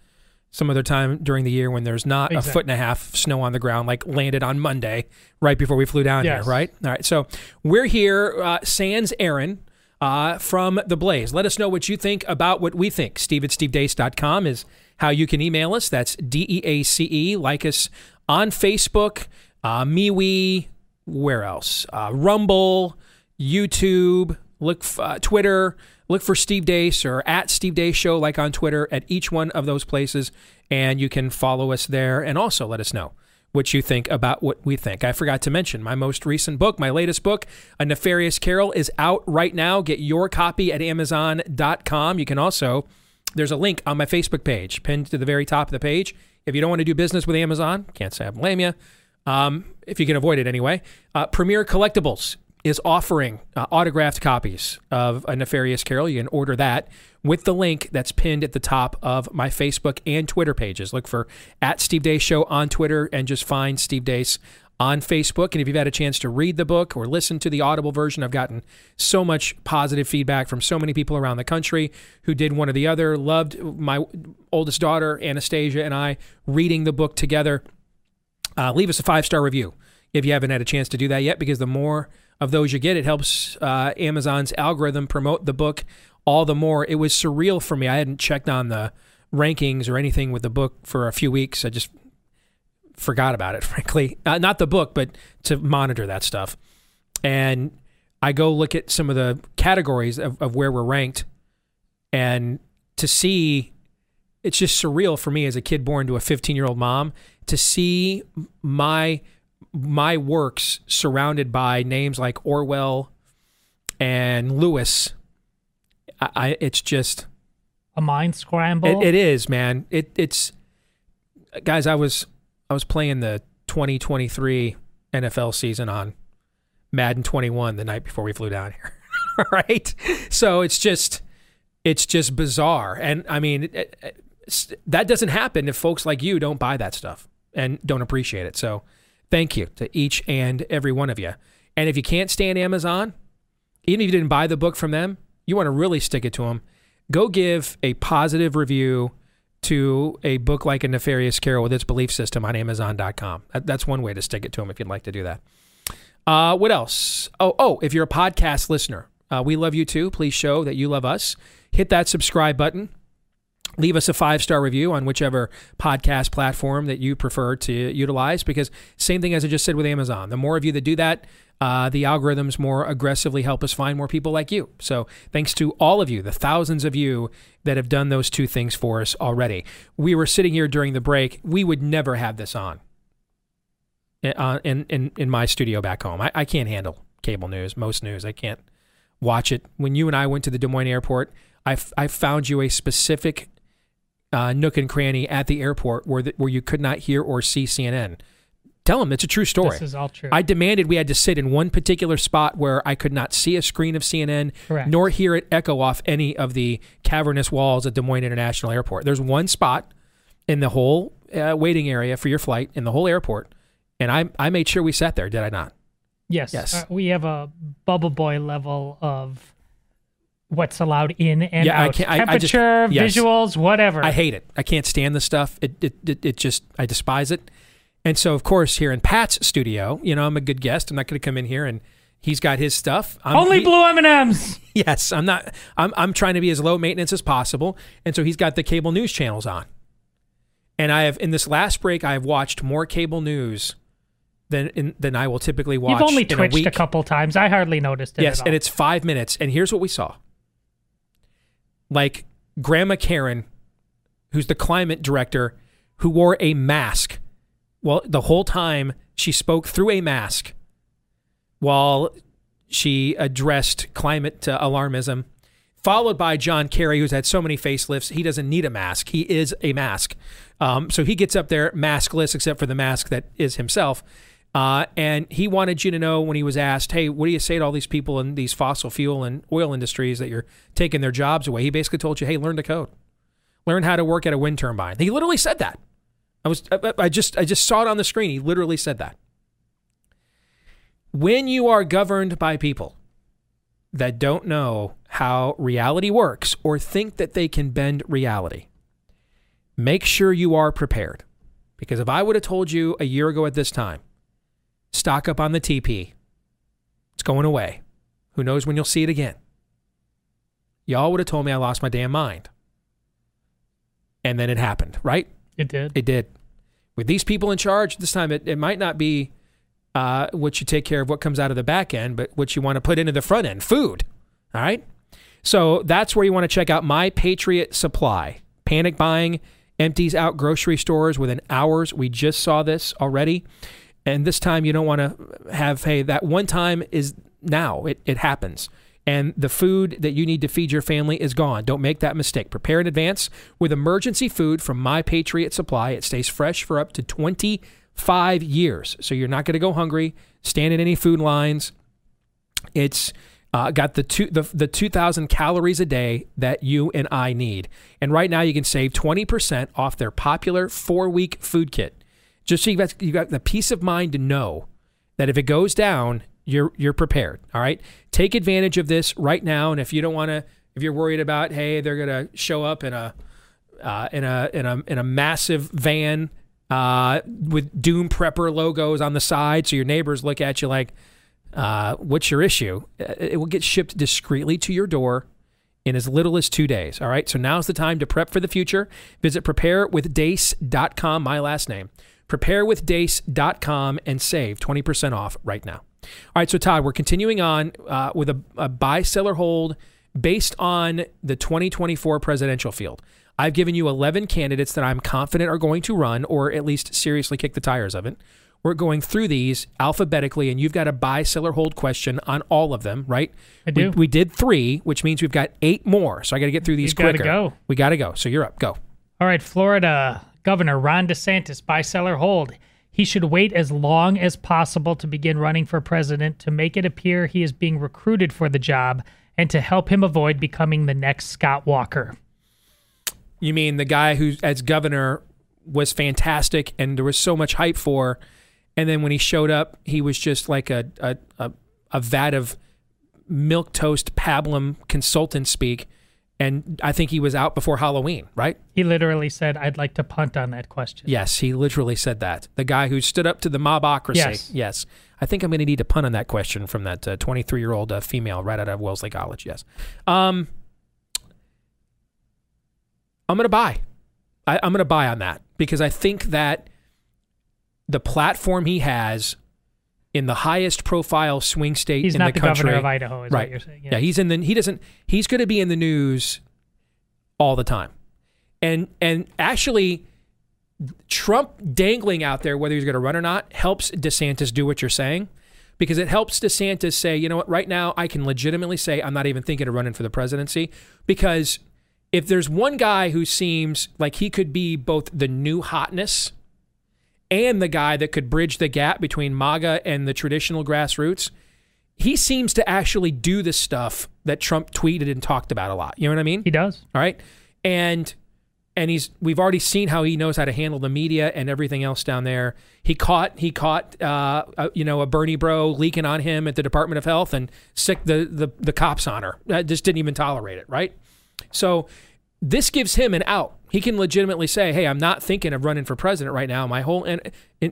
some other time during the year when there's not exactly. a foot and a half snow on the ground, like landed on Monday right before we flew down yes. here, right? All right. So we're here, uh, Sans Aaron. Uh, from the Blaze. Let us know what you think about what we think. Steve at stevedeace.com is how you can email us. That's D E A C E. Like us on Facebook, uh, MeWe, where else? Uh, Rumble, YouTube, look uh, Twitter. Look for Steve Deace or at Steve Deace Show, like on Twitter, at each one of those places, and you can follow us there and also let us know what you think about what we think. I forgot to mention my most recent book, my latest book, A Nefarious Carol, is out right now. Get your copy at Amazon.com. You can also, there's a link on my Facebook page, pinned to the very top of the page. If you don't want to do business with Amazon, can't say I blame you. Um, if you can avoid it anyway. Uh, Premier Collectibles is offering uh, autographed copies of A Nefarious Carol. You can order that with the link that's pinned at the top of my Facebook and Twitter pages. Look for at Steve Deace Show on Twitter and just find Steve Deace on Facebook. And if you've had a chance to read the book or listen to the Audible version, I've gotten so much positive feedback from so many people around the country who did one or the other. Loved my oldest daughter, Anastasia, and I reading the book together. Uh, leave us a five star review if you haven't had a chance to do that yet, because the more of those you get, it helps uh, Amazon's algorithm promote the book all the more. It was surreal for me. I hadn't checked on the rankings or anything with the book for a few weeks. I just forgot about it, frankly. Uh, not the book, but to monitor that stuff. And I go look at some of the categories of, of where we're ranked, and to see it's just surreal for me as a kid born to a 15 year old mom to see my my works surrounded by names like Orwell and Lewis. I, I it's just a mind scramble. It, it is, man. It it's guys. I was I was playing the 2023 NFL season on Madden 21 the night before we flew down here. right? So it's just it's just bizarre, and I mean it, it, that doesn't happen if folks like you don't buy that stuff and don't appreciate it. So thank you to each and every one of you. And if you can't stand Amazon, even if you didn't buy the book from them, you want to really stick it to them. Go give a positive review to a book like A Nefarious Carol with its belief system on Amazon.com. That's one way to stick it to them if you'd like to do that. Uh, what else? Oh, oh, if you're a podcast listener, uh, we love you too. Please show that you love us. Hit that subscribe button. Leave us a five star review on whichever podcast platform that you prefer to utilize. Because same thing as I just said with Amazon. The more of you that do that, uh, the algorithms more aggressively help us find more people like you. So thanks to all of you, the thousands of you that have done those two things for us already. We were sitting here during the break. We would never have this on uh, in, in, in my studio back home. I, I can't handle cable news, most news. I can't watch it. When you and I went to the Des Moines airport, I, f- I found you a specific uh, nook and cranny at the airport where the, where you could not hear or see CNN. Tell them it's a true story. This is all true. I demanded we had to sit in one particular spot where I could not see a screen of CNN, Correct. nor hear it echo off any of the cavernous walls at Des Moines International Airport. There's one spot in the whole uh, waiting area for your flight in the whole airport, and I I made sure we sat there. Did I not? yes. Yes. Uh, we have a bubble boy level of what's allowed in and Yeah, I out. can't- I- I just- Temperature, yes. visuals, whatever. I hate it. I can't stand the stuff. It, it, it, it just, I despise it. And so, of course, here in Pat's studio, you know, I'm a good guest. I'm not going to come in here and he's got his stuff. I'm, Only he- blue M&Ms. Yes, I'm not. I'm, I'm trying to be as low maintenance as possible. And so he's got the cable news channels on. And I have, in this last break, I have watched more cable news than in, than I will typically watch. You've only in a twitched week. a, couple times. I hardly noticed it. Yes, at all. and it's five minutes. And here's what we saw. Like Grandma Karen, who's the climate director, who wore a mask. Well, the whole time she spoke through a mask while she addressed climate uh, alarmism, followed by John Kerry, who's had so many facelifts, he doesn't need a mask. He is a mask. Um, so he gets up there maskless, except for the mask that is himself. Uh, and he wanted you to know when he was asked, "Hey, what do you say to all these people in these fossil fuel and oil industries that you're taking their jobs away?" He basically told you, "Hey, learn to code, learn how to work at a wind turbine." He literally said that. I was, I, I just, I just saw it on the screen. He literally said that. When you are governed by people that don't know how reality works or think that they can bend reality, make sure you are prepared. Because if I would have told you a year ago at this time, stock up on the TP, it's going away. Who knows when you'll see it again? Y'all would have told me I lost my damn mind. And then it happened, right? it did. It did. With these people in charge, this time it, it might not be uh, what you take care of what comes out of the back end, but what you want to put into the front end food. All right. So that's where you want to check out My Patriot Supply. Panic buying empties out grocery stores within hours. We just saw this already. And this time you don't want to have, hey, that one time is now. It, it happens. And the food that you need to feed your family is gone. Don't make that mistake. Prepare in advance with emergency food from My Patriot Supply. It stays fresh for up to 25 years. So you're not going to go hungry, stand in any food lines. It's uh, got the two the, the 2,000 calories a day that you and I need. And right now you can save 20% off their popular four week food kit. Just so you got, you got the peace of mind to know that if it goes down, you're you're prepared. All right, take advantage of this right now. And if you don't want to, if you're worried about, hey, they're gonna show up in a uh, in a in a in a massive van uh, with Doom Prepper logos on the side, so your neighbors look at you like, uh, "What's your issue?" Uh, It will get shipped discreetly to your door in as little as two days. All right, so now's the time to prep for the future. Visit preparewithdeace.com, my last name, preparewithdeace.com, and save 20% off right now. All right, so Todd, we're continuing on uh, with a, a buy, sell, or hold based on the 2024 presidential field. I've given you 11 candidates that I'm confident are going to run or at least seriously kick the tires of it. we're going through these alphabetically, and you've got a buy, sell, or hold question on all of them, right? I do. We, we did three, which means we've got eight more. So I got to get through these You gotta quicker. go. We got to go. So you're up. Go. All right, Florida Governor Ron DeSantis, buy, sell, or hold. He should wait as long as possible to begin running for president to make it appear he is being recruited for the job and to help him avoid becoming the next Scott Walker. You mean the guy who, as governor, was fantastic and there was so much hype for, and then when he showed up, he was just like a a, a, a vat of milk toast pablum consultant speak, and I think he was out before Halloween, right? He literally said, I'd like to punt on that question. Yes, he literally said that. The guy who stood up to the mobocracy. Yes. yes. I think I'm going to need to punt on that question from that 23 year old uh, female right out of Wellesley College. Yes. Um, I'm going to buy. I, I'm going to buy on that because I think that the platform he has in the highest profile swing state He's in not the the, country. governor of Idaho, is right. what you're saying. Yeah, he's in the he doesn't he's going to be in the news all the time. And and actually Trump dangling out there whether he's going to run or not helps DeSantis do what you're saying because it helps DeSantis say, you know what, right now I can legitimately say I'm not even thinking of running for the presidency because if there's one guy who seems like he could be both the new hotness and the guy that could bridge the gap between MAGA and the traditional grassroots, he seems to actually do the stuff that Trump tweeted and talked about a lot. You know what I mean? He does. All right. And and he's we've already seen how he knows how to handle the media and everything else down there. He caught he caught uh, a, you know a Bernie bro leaking on him at the Department of Health and sic the the, the cops on her. Uh, just didn't even tolerate it, right? So this gives him an out. He can legitimately say, "Hey, I'm not thinking of running for president right now. My whole and,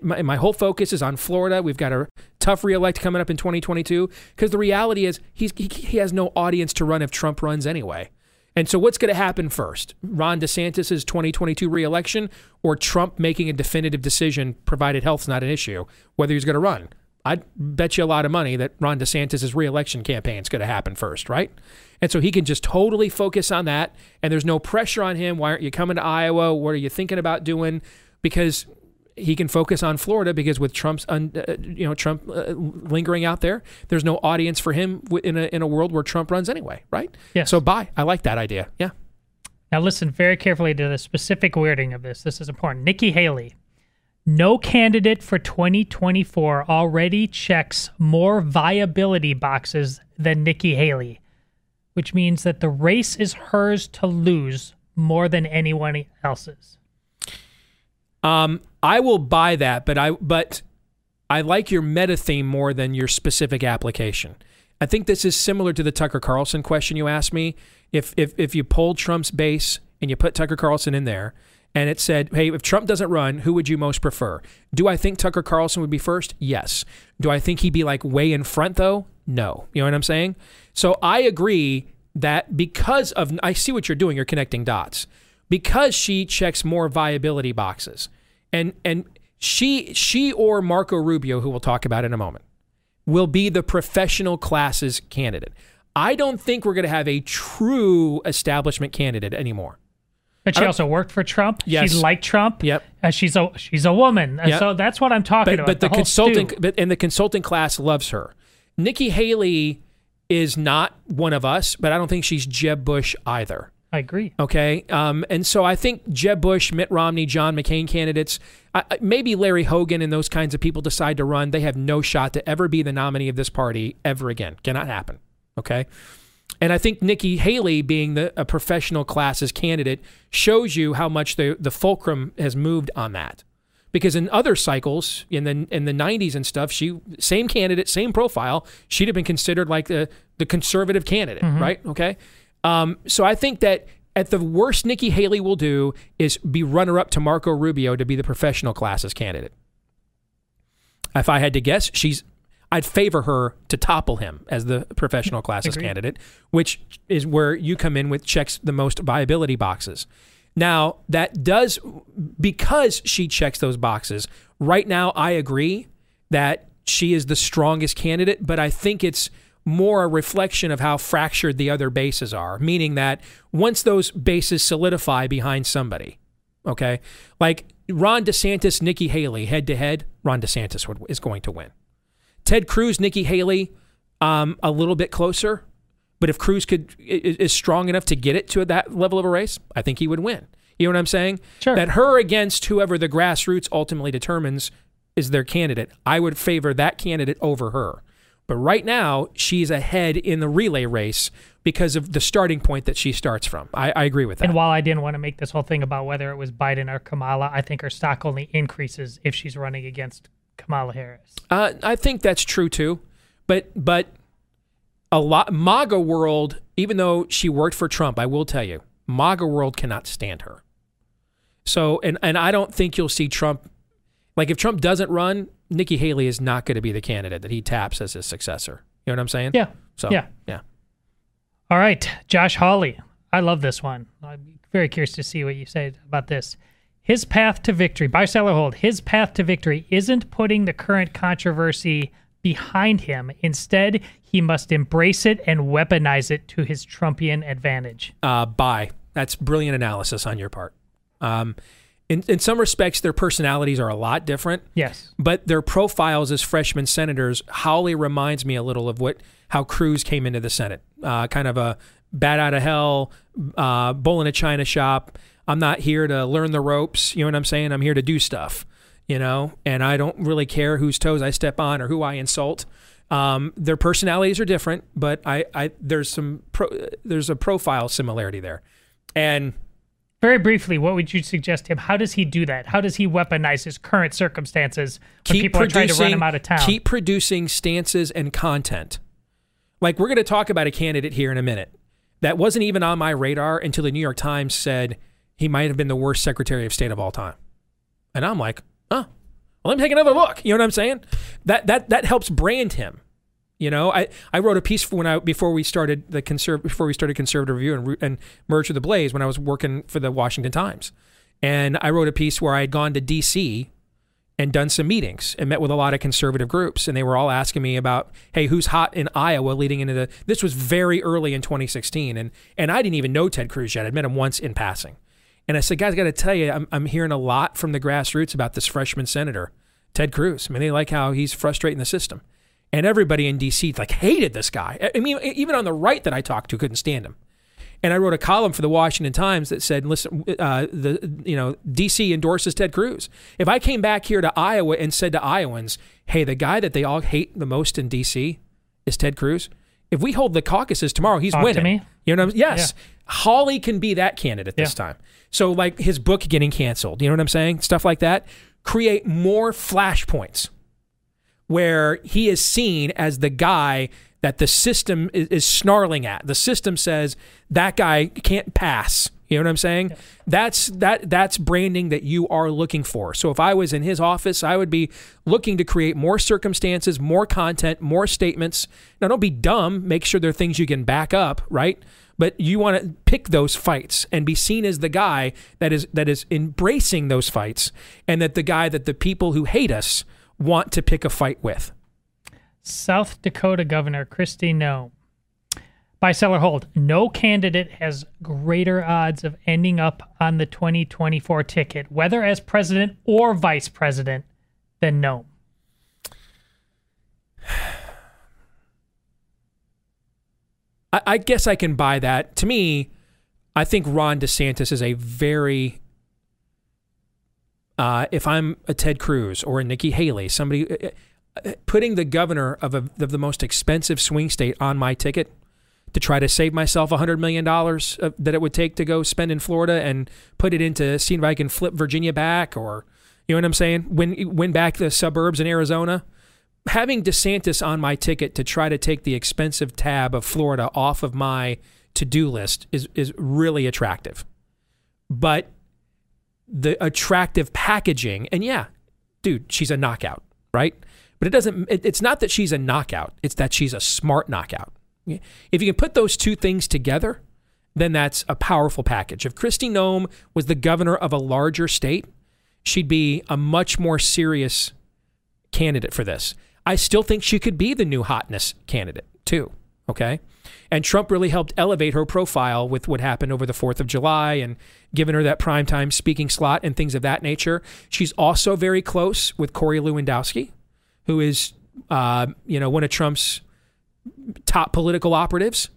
my, my whole focus is on Florida. We've got a tough reelect coming up in 2022 because the reality is he's he, he has no audience to run if Trump runs anyway." And so, what's going to happen first? Ron DeSantis' 2022 reelection or Trump making a definitive decision, provided health's not an issue, whether he's going to run? I'd bet you a lot of money that Ron DeSantis' reelection campaign is going to happen first, right? And so he can just totally focus on that. And there's no pressure on him. Why aren't you coming to Iowa? What are you thinking about doing? Because he can focus on Florida because with Trump's, un, uh, you know, Trump uh, lingering out there, there's no audience for him in a in a world where Trump runs anyway, right? Yes. So buy. I like that idea. Yeah. Now, listen very carefully to the specific wording of this. This is important. Nikki Haley. No candidate for 2024 already checks more viability boxes than Nikki Haley, which means that the race is hers to lose more than anyone else's. Um, I will buy that, but I but I like your meta theme more than your specific application. I think this is similar to the Tucker Carlson question you asked me. If if if you polled Trump's base and you put Tucker Carlson in there and it said, "Hey, if Trump doesn't run, who would you most prefer?" Do I think Tucker Carlson would be first? Yes. Do I think he'd be like way in front though? No. You know what I'm saying? So I agree that because of I see what you're doing, you're connecting dots. Because she checks more viability boxes. And and she she or Marco Rubio, who we'll talk about in a moment, will be the professional classes candidate. I don't think we're going to have a true establishment candidate anymore. But she also worked for Trump. Yes. She liked Trump. Yep. Uh, she's a she's a woman. Uh, Yep. So that's what I'm talking But about. but the, whole consulting but and the consulting class loves her. Nikki Haley is not one of us, but I don't think she's Jeb Bush either. I agree. Okay. Um, and so I think Jeb Bush, Mitt Romney, John McCain candidates, uh, maybe Larry Hogan and those kinds of people decide to run. They have no shot to ever be the nominee of this party ever again. Cannot happen. Okay. And I think Nikki Haley being the a professional classes candidate shows you how much the, the fulcrum has moved on that. Because in other cycles, in the in the '90s and stuff, she same candidate, same profile, she'd have been considered like the the conservative candidate, right? Okay, um, so I think that at the worst, Nikki Haley will do is be runner up to Marco Rubio to be the professional classes candidate. If I had to guess, she's I'd favor her to topple him as the professional classes Agreed. candidate, which is where you come in with checks the most viability boxes. Now, that does because she checks those boxes. Right now, I agree that she is the strongest candidate, but I think it's more a reflection of how fractured the other bases are, meaning that once those bases solidify behind somebody, okay, like Ron DeSantis, Nikki Haley, head to head, Ron DeSantis is going to win. Ted Cruz, Nikki Haley, um, a little bit closer. But if Cruz could is strong enough to get it to that level of a race, I think he would win. You know what I'm saying? Sure. That her against whoever the grassroots ultimately determines is their candidate. I would favor that candidate over her. But right now, she's ahead in the relay race because of the starting point that she starts from. I, I agree with that. And while I didn't want to make this whole thing about whether it was Biden or Kamala, I think her stock only increases if she's running against Kamala Harris. Uh, I think that's true too, but but a lot MAGA world, even though she worked for Trump, I will tell you, MAGA world cannot stand her. So and and I don't think you'll see Trump like if Trump doesn't run, Nikki Haley is not going to be the candidate that he taps as his successor. You know what I'm saying? Yeah. So Yeah. yeah. All right, Josh Hawley. I love this one. I'm very curious to see what you say about this. His path to victory, buy, sell, or hold. His path to victory isn't putting the current controversy behind him. Instead, he must embrace it and weaponize it to his Trumpian advantage. Uh, buy. That's brilliant analysis on your part. Um, in, in some respects, their personalities are a lot different. Yes. but their profiles as freshman senators, Hawley reminds me a little of what how Cruz came into the Senate. Uh, kind of a bat out of hell, uh, bull in a china shop. I'm not here to learn the ropes. You know what I'm saying? I'm here to do stuff. You know, and I don't really care whose toes I step on or who I insult. Um, their personalities are different, but I, I there's some pro, there's a profile similarity there, and Very briefly, what would you suggest to him? How does he do that? How does he weaponize his current circumstances when people are trying to run him out of town? Keep producing stances and content. Like we're going to talk about a candidate here in a minute that wasn't even on my radar until the New York Times said he might have been the worst Secretary of State of all time, and I'm like, oh, well, let me take another look. You know what I'm saying? That that that helps brand him. You know, I, I wrote a piece for when I before we started the conserv before we started conservative review and, and merged with the Blaze when I was working for the Washington Times, and I wrote a piece where I had gone to D.C. and done some meetings and met with a lot of conservative groups, and they were all asking me about, hey, who's hot in Iowa leading into the. This was very early in 2016, and and I didn't even know Ted Cruz yet. I'd met him once in passing, and I said, guys, I got to tell you, I'm I'm hearing a lot from the grassroots about this freshman senator, Ted Cruz. I mean, they like how he's frustrating the system. And everybody in DC like hated this guy. I mean, even on the right that I talked to couldn't stand him. And I wrote a column for the Washington Times that said, "Listen, uh, the you know DC endorses Ted Cruz. If I came back here to Iowa and said to Iowans, hey, the guy that they all hate the most in DC is Ted Cruz. If we hold the caucuses tomorrow, he's Talk to winning. me. You know what I'm Yes, Hawley can be that candidate this Yeah. time. So like his book getting canceled. You know what I'm saying? Stuff like that. Create more flashpoints where he is seen as the guy that the system is, is snarling at. The system says that guy can't pass. You know what I'm saying? That's that that's branding that you are looking for. So if I was in his office, I would be looking to create more circumstances, more content, more statements. Now don't be dumb, make sure there are things you can back up, right? But you want to pick those fights and be seen as the guy that is that is embracing those fights and that the guy that the people who hate us want to pick a fight with. South Dakota Governor Kristi Noem. Buy, sell, or hold. No candidate has greater odds of ending up on the 2024 ticket, whether as president or vice president, than. I, I guess I can buy that. To me, I think Ron DeSantis is a very. Uh, if I'm a Ted Cruz or a Nikki Haley, somebody uh, uh, putting the governor of, a, of the most expensive swing state on my ticket to try to save myself $100 million uh, that it would take to go spend in Florida and put it into seeing if I can flip Virginia back or, you know what I'm saying? Win, win back the suburbs in Arizona. Having DeSantis on my ticket to try to take the expensive tab of Florida off of my to do list is, is really attractive. But the attractive packaging, and yeah, dude, she's a knockout, right? But it doesn't, it, it's not that she's a knockout, it's that she's a smart knockout. If you can put those two things together, then that's a powerful package. If Kristi Noem was the governor of a larger state, she'd be a much more serious candidate for this. I still think she could be the new hotness candidate too. Okay. And Trump really helped elevate her profile with what happened over the 4th of July and giving her that primetime speaking slot and things of that nature. She's also very close with Corey Lewandowski, who is, uh, you know, one of Trump's top political operatives.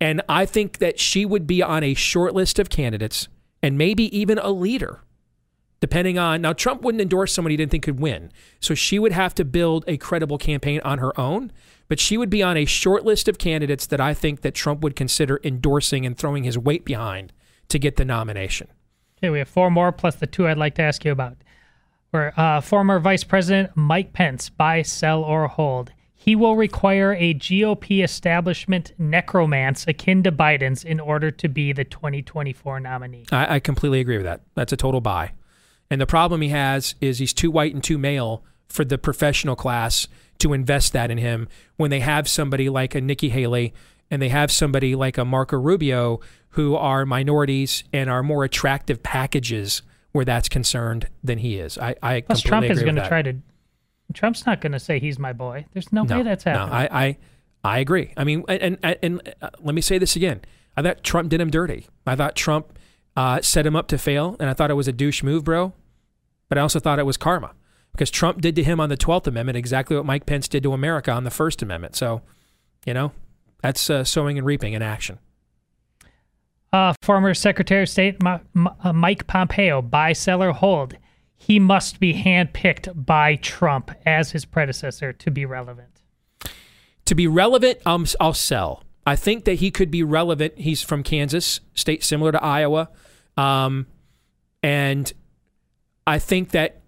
And I think that she would be on a short list of candidates and maybe even a leader, depending on. Now, Trump wouldn't endorse someone he didn't think could win. So she would have to build a credible campaign on her own. But she would be on a short list of candidates that I think that Trump would consider endorsing and throwing his weight behind to get the nomination. Okay, we have four more plus the two I'd like to ask you about. Where uh, former Vice President Mike Pence buy, sell, or hold. He will require a GOP establishment necromance akin to Biden's in order to be the 2024 nominee. I, I completely agree with that. That's a total buy. And the problem he has is he's too white and too male for the professional class to invest that in him when they have somebody like a Nikki Haley and they have somebody like a Marco Rubio who are minorities and are more attractive packages where that's concerned than he is. I, I Plus, Trump is going to try to. Trump's not going to say he's my boy. There's no, no way that's happening. No, I, I, I agree. I mean, and and, and uh, let me say this again. I thought Trump did him dirty. I thought Trump uh, set him up to fail, and I thought it was a douche move, bro. But I also thought it was karma because Trump did to him on the 12th Amendment exactly what Mike Pence did to America on the First Amendment. So, you know, that's uh, sowing and reaping in action. Uh, former Secretary of State uh, Mike Pompeo, buy, seller, hold. He must be handpicked by Trump as his predecessor to be relevant. To be relevant, um, I'll sell. I think that he could be relevant. He's from Kansas, state similar to Iowa. Um, and I think that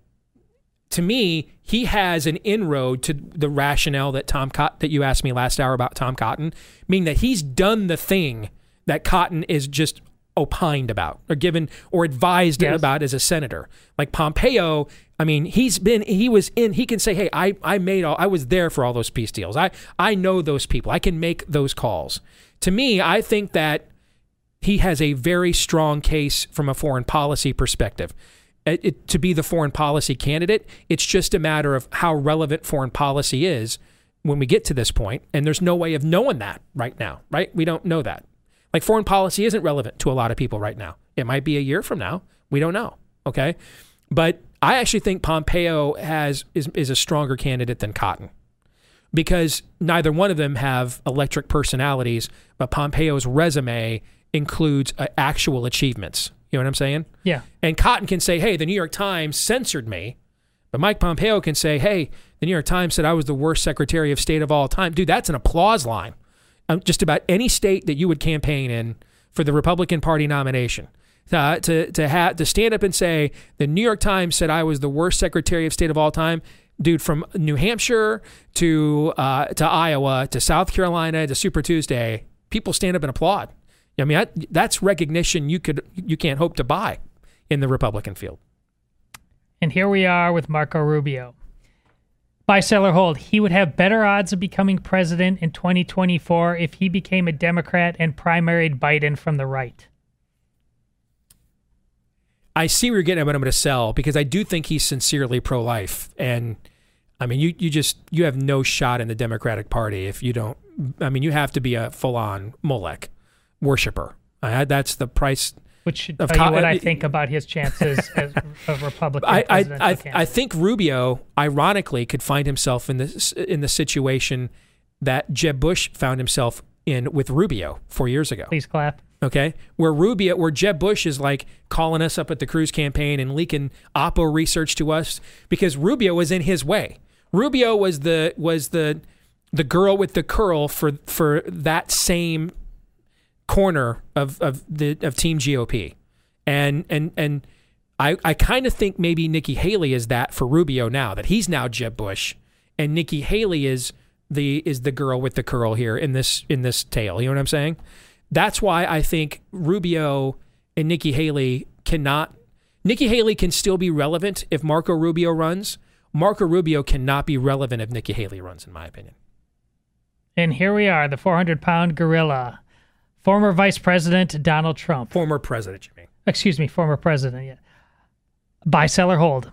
to me, he has an inroad to the rationale that Tom Cot- that you asked me last hour about Tom Cotton, meaning that he's done the thing that Cotton is just opined about or given or advised yes. about as a senator. Like Pompeo, I mean, he's been he was in he can say, "Hey, I I made all I was there for all those peace deals. I I know those people. I can make those calls." To me, I think that he has a very strong case from a foreign policy perspective it, to be the foreign policy candidate. It's just a matter of how relevant foreign policy is when we get to this point, and there's no way of knowing that right now, right? We don't know that. Like foreign policy isn't relevant to a lot of people right now. It might be a year from now. We don't know. Okay, but I actually think Pompeo has is, is a stronger candidate than Cotton because neither one of them have electric personalities, but Pompeo's resume includes uh, actual achievements. You know what I'm saying? Yeah. And Cotton can say, hey, the New York Times censored me. But Mike Pompeo can say, hey, the New York Times said I was the worst Secretary of State of all time. Dude, that's an applause line. Um, just about any state that you would campaign in for the Republican Party nomination. Uh, to to have to stand up and say the New York Times said I was the worst Secretary of State of all time, dude. From New Hampshire to uh, to Iowa to South Carolina to Super Tuesday, people stand up and applaud. I mean, that's recognition you could you can't hope to buy in the Republican field. And here we are with Marco Rubio. Buy, seller, hold. He would have better odds of becoming president in 2024 if he became a Democrat and primaried Biden from the right. I see where you're getting at, but I'm going to sell because I do think he's sincerely pro-life, and I mean, you you just you have no shot in the Democratic Party if you don't. I mean, you have to be a full-on Molech worshiper. Uh, that's the price. Which should tell you what I uh, think about his chances as a Republican I, I, I, I, think Rubio, ironically, could find himself in this in the situation that Jeb Bush found himself in with Rubio four years ago. Please clap. Okay, where Rubio, where Jeb Bush is like calling us up at the Cruz campaign and leaking Oppo research to us because Rubio was in his way. Rubio was the was the the girl with the curl for for that same corner of of the of Team GOP, and and and I I kind of think maybe Nikki Haley is that for Rubio now that he's now Jeb Bush, and Nikki Haley is the is the girl with the curl here in this in this tale. You know what I'm saying? That's why I think Rubio and Nikki Haley cannot. Nikki Haley can still be relevant if Marco Rubio runs. Marco Rubio cannot be relevant if Nikki Haley runs, in my opinion. And here we are, the 400 pound gorilla. Former Vice President Donald Trump. Former President, you mean? Excuse me, former President. Yeah. Buy, sell, or hold.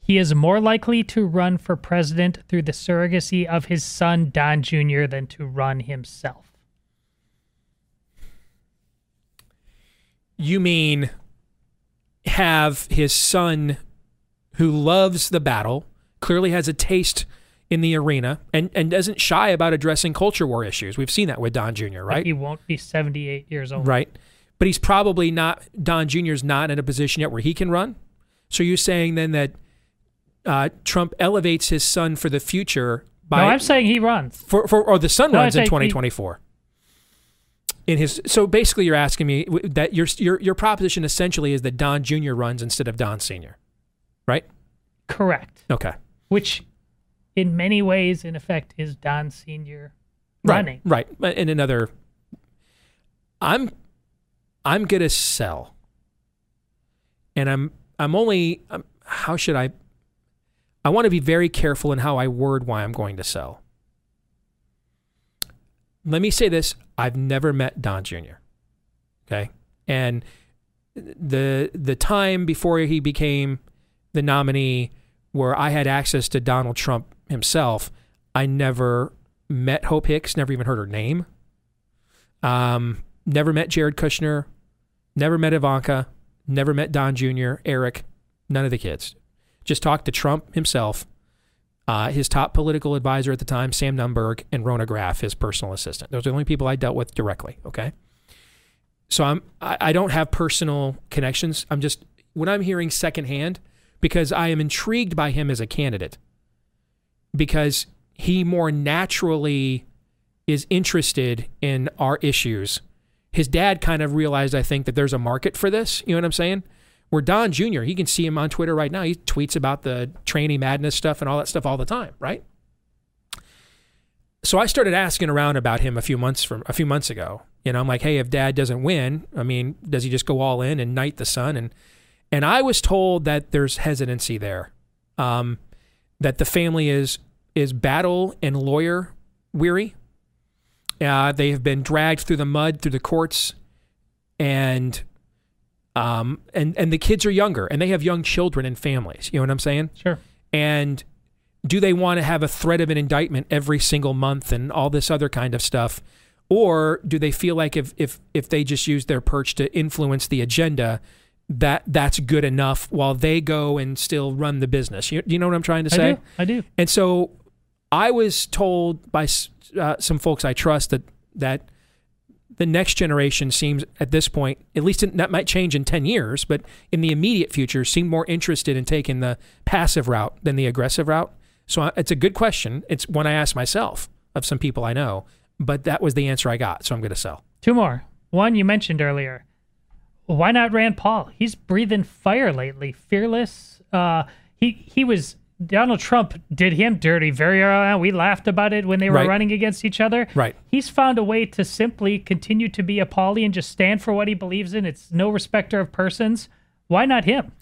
He is more likely to run for president through the surrogacy of his son, Don Jr., than to run himself. You mean have his son, who loves the battle, clearly has a taste in the arena, and, and doesn't shy about addressing culture war issues. We've seen that with Don Jr., right? He won't be 78 years old. Right. But he's probably not, Don Jr.'s not in a position yet where he can run. So you're saying then that uh, Trump elevates his son for the future by. No, I'm saying he runs. For, for, or the son No, runs in think he- 2024. In his, so basically, you're asking me that your your your proposition essentially is that Don Jr. runs instead of Don Sr. Right? Correct. Okay. Which, in many ways, in effect, is Don Senior running. Right. Right. In another, I'm, I'm gonna sell, and I'm I'm only um, how should I? I want to be very careful in how I word why I'm going to sell. Let me say this: I've never met Don Jr. Okay, and the the time before he became the nominee, where I had access to Donald Trump himself, I never met Hope Hicks, never even heard her name. Um, never met Jared Kushner, never met Ivanka, never met Don Jr., Eric, none of the kids. Just talked to Trump himself, uh, his top political advisor at the time, Sam Nunberg, and Rhona Graff, his personal assistant. Those are the only people I dealt with directly. Okay. So I'm I, I don't have personal connections. I'm just when I'm hearing secondhand because I am intrigued by him as a candidate because he more naturally is interested in our issues. His dad kind of realized, I think, that there's a market for this. You know what I'm saying? Where Don Jr., he can see him on Twitter right now. He tweets about the tranny madness stuff and all that stuff all the time, right? So I started asking around about him a few months from a few months ago. You know, I'm like, hey, if Dad doesn't win, I mean, does he just go all in and knight the son? And and I was told that there's hesitancy there, um, that the family is is battle and lawyer weary. Uh, they have been dragged through the mud through the courts, and um, and and the kids are younger, and they have young children and families. You know what I'm saying? Sure. And do they want to have a threat of an indictment every single month and all this other kind of stuff? Or do they feel like if if if they just use their perch to influence the agenda, that that's good enough while they go and still run the business? You, you know what I'm trying to say? I do. I do. And so I was told by uh, some folks I trust that that the next generation seems at this point, at least in, that might change in 10 years, but in the immediate future, seem more interested in taking the passive route than the aggressive route. So I- it's a good question. It's one I asked myself of some people I know, but that was the answer I got. So I'm going to sell. Two more. One you mentioned earlier. Why not Rand Paul? He's breathing fire lately. Fearless. Uh, he he was Donald Trump did him dirty very early on. We laughed about it when they were Right. running against each other. Right. He's found a way to simply continue to be a Paulie and just stand for what he believes in. It's no respecter of persons. Why not him?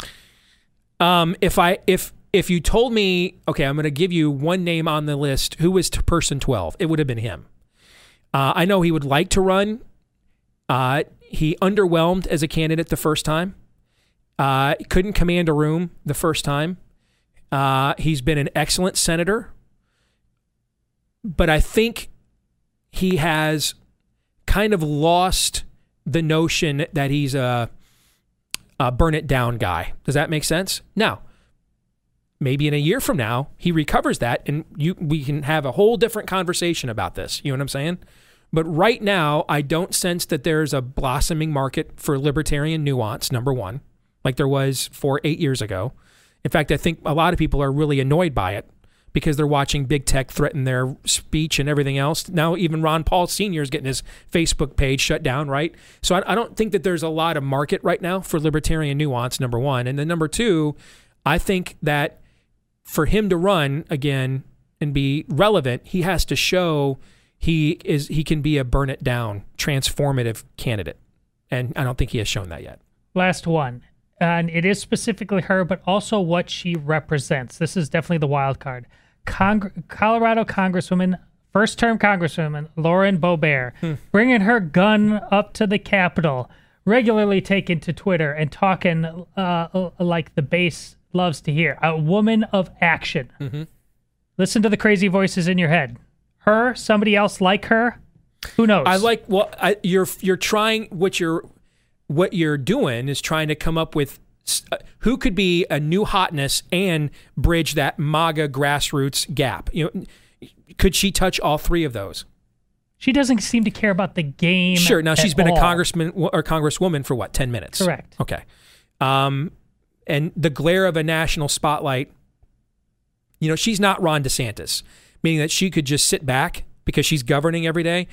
Um, if I if if you told me, okay, I'm going to give you one name on the list, who was person 12? It would have been him. Uh, I know he would like to run. Uh, he underwhelmed as a candidate the first time. Uh, couldn't command a room the first time. Uh, he's been an excellent senator, but I think he has kind of lost the notion that he's a, a burn it down guy. Does that make sense? Now, maybe in a year from now he recovers that, and you we can have a whole different conversation about this. You know what I'm saying? But right now, I don't sense that there's a blossoming market for libertarian nuance. Number one, like there was four, eight years ago. In fact, I think a lot of people are really annoyed by it because they're watching big tech threaten their speech and everything else. Now, even Ron Paul Sr. is getting his Facebook page shut down, right? So I, I don't think that there's a lot of market right now for libertarian nuance, number one. And then number two, I think that for him to run again and be relevant, he has to show he is he can be a burn it down, transformative candidate. And I don't think he has shown that yet. Last one. And it is specifically her, but also what she represents. This is definitely the wild card. Cong- Colorado Congresswoman, first term Congresswoman Lauren Boebert, hmm. bringing her gun up to the Capitol, regularly taking to Twitter and talking uh, uh, like the base loves to hear. A woman of action. Mm-hmm. Listen to the crazy voices in your head. Her, somebody else like her, who knows? I like well, I, you're you're trying what you're what you're doing is trying to come up with uh, who could be a new hotness and bridge that MAGA grassroots gap. You know, could she touch all three of those? She doesn't seem to care about the game. Sure. Now she's been all. a congressman or congresswoman for what, 10 minutes? Correct. Okay. Um, and the glare of a national spotlight, you know, she's not Ron DeSantis, meaning that she could just sit back because she's governing every day.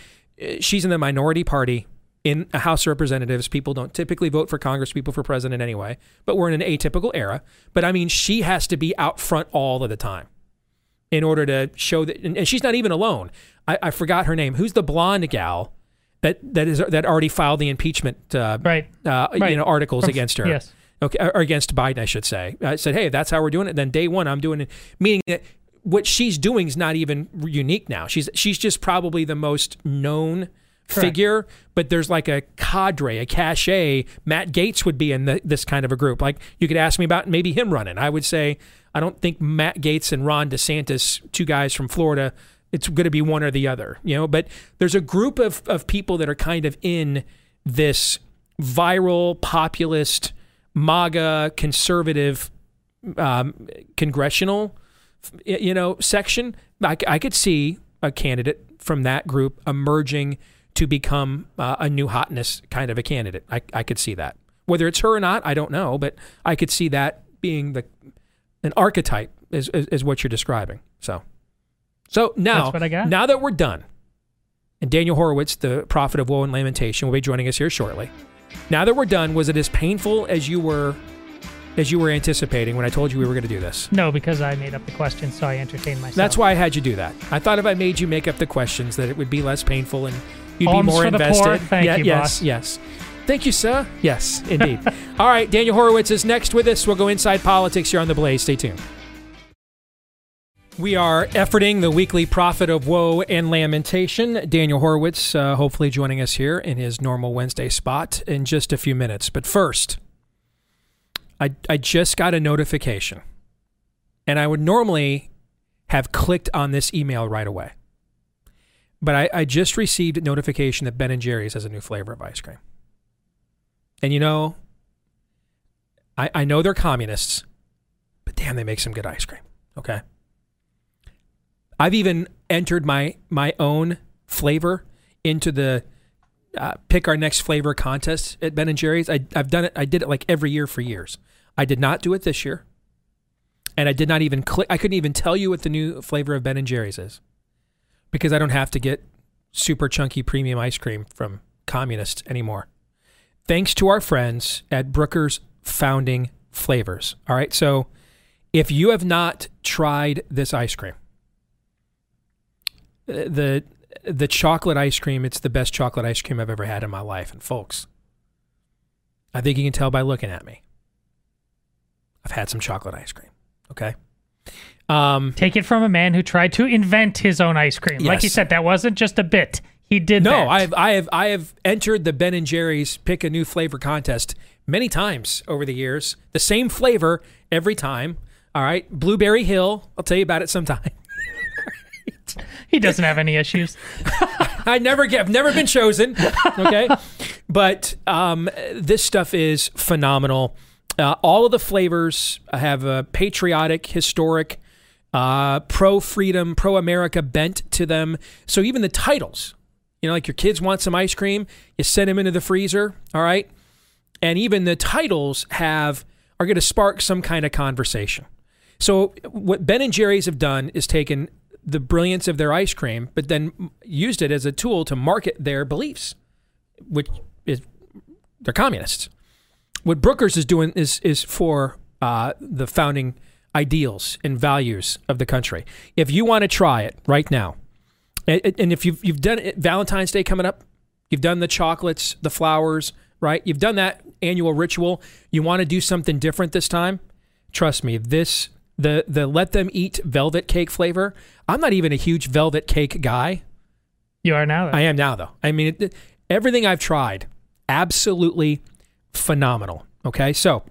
She's in the minority party in a House of Representatives. People don't typically vote for Congress, people for president anyway, but we're in an atypical era. But I mean, she has to be out front all of the time in order to show that, and, and she's not even alone. I, I forgot her name. Who's the blonde gal that that is that already filed the impeachment uh, Right. uh, you know articles From- against her? yes. Okay, or against Biden, I should say. I said, hey, that's how we're doing it. Then day one, I'm doing it. Meaning that what she's doing is not even unique now. She's she's just probably the most known figure, but there's like a cadre, a cachet. Matt Gaetz would be in the, this kind of a group. Like you could ask me about maybe him running. I would say I don't think Matt Gaetz and Ron DeSantis, two guys from Florida, it's going to be one or the other, you know. But there's a group of of people that are kind of in this viral populist MAGA conservative um, congressional, you know, section. I could see a candidate from that group emerging to become uh, a new hotness kind of a candidate. I, I could see that. Whether it's her or not, I don't know, but I could see that being the an archetype is, is, is what you're describing. So, so now, That's what I got. now that we're done, and Daniel Horowitz, the prophet of woe and lamentation, will be joining us here shortly. Now that we're done, was it as painful as you were as you were anticipating when I told you we were going to do this? No, because I made up the question, so I entertained myself. That's why I had you do that. I thought if I made you make up the questions, that it would be less painful and you'd Alms be more for the invested. poor. Thank Yeah, you, yes, boss. yes. Thank you, sir. Yes, indeed. All right, Daniel Horowitz is next with us. We'll go inside politics here on the Blaze. Stay tuned. We are efforting the weekly prophet of woe and lamentation. Daniel Horowitz, uh, hopefully joining us here in his normal Wednesday spot in just a few minutes. But first, I, I just got a notification, and I would normally have clicked on this email right away. But I, I just received a notification that Ben and Jerry's has a new flavor of ice cream. And you know, I, I know they're communists, but damn, they make some good ice cream. Okay. I've even entered my my own flavor into the uh, pick our next flavor contest at Ben and Jerry's. I, I've done it. I did it like every year for years. I did not do it this year, and I did not even click. I couldn't even tell you what the new flavor of Ben and Jerry's is because I don't have to get super chunky premium ice cream from communists anymore. Thanks to our friends at Brooker's Founding Flavors. All right, so if you have not tried this ice cream, uh, the the chocolate ice cream, it's the best chocolate ice cream I've ever had in my life. And folks, I think you can tell by looking at me. I've had some chocolate ice cream. Okay. Um, Take it from a man who tried to invent his own ice cream. Like you said, that wasn't just a bit. He did no, that. I have I have I have entered the Ben and Jerry's pick a new flavor contest many times over the years. The same flavor every time. All right, Blueberry Hill. I'll tell you about it sometime. He doesn't have any issues. I never get, I've never been chosen. Okay, but um, this stuff is phenomenal. Uh, all of the flavors have a patriotic, historic, uh, pro freedom, pro America bent to them. So even the titles, you know, like your kids want some ice cream, you send them into the freezer. All right, and even the titles have are going to spark some kind of conversation. So what Ben and Jerry's have done is taken the brilliance of their ice cream, but then used it as a tool to market their beliefs, which is they're communists. What Brooker's is doing is is for uh, the founding ideals and values of the country. If you want to try it right now, and, if you've you've done it, Valentine's Day coming up, you've done the chocolates, the flowers, right? You've done that annual ritual. You want to do something different this time? Trust me, this the the let them eat velvet cake flavor. I'm not even a huge velvet cake guy. You are now. Though. I am now though. I mean, it, everything I've tried, absolutely phenomenal. Okay, so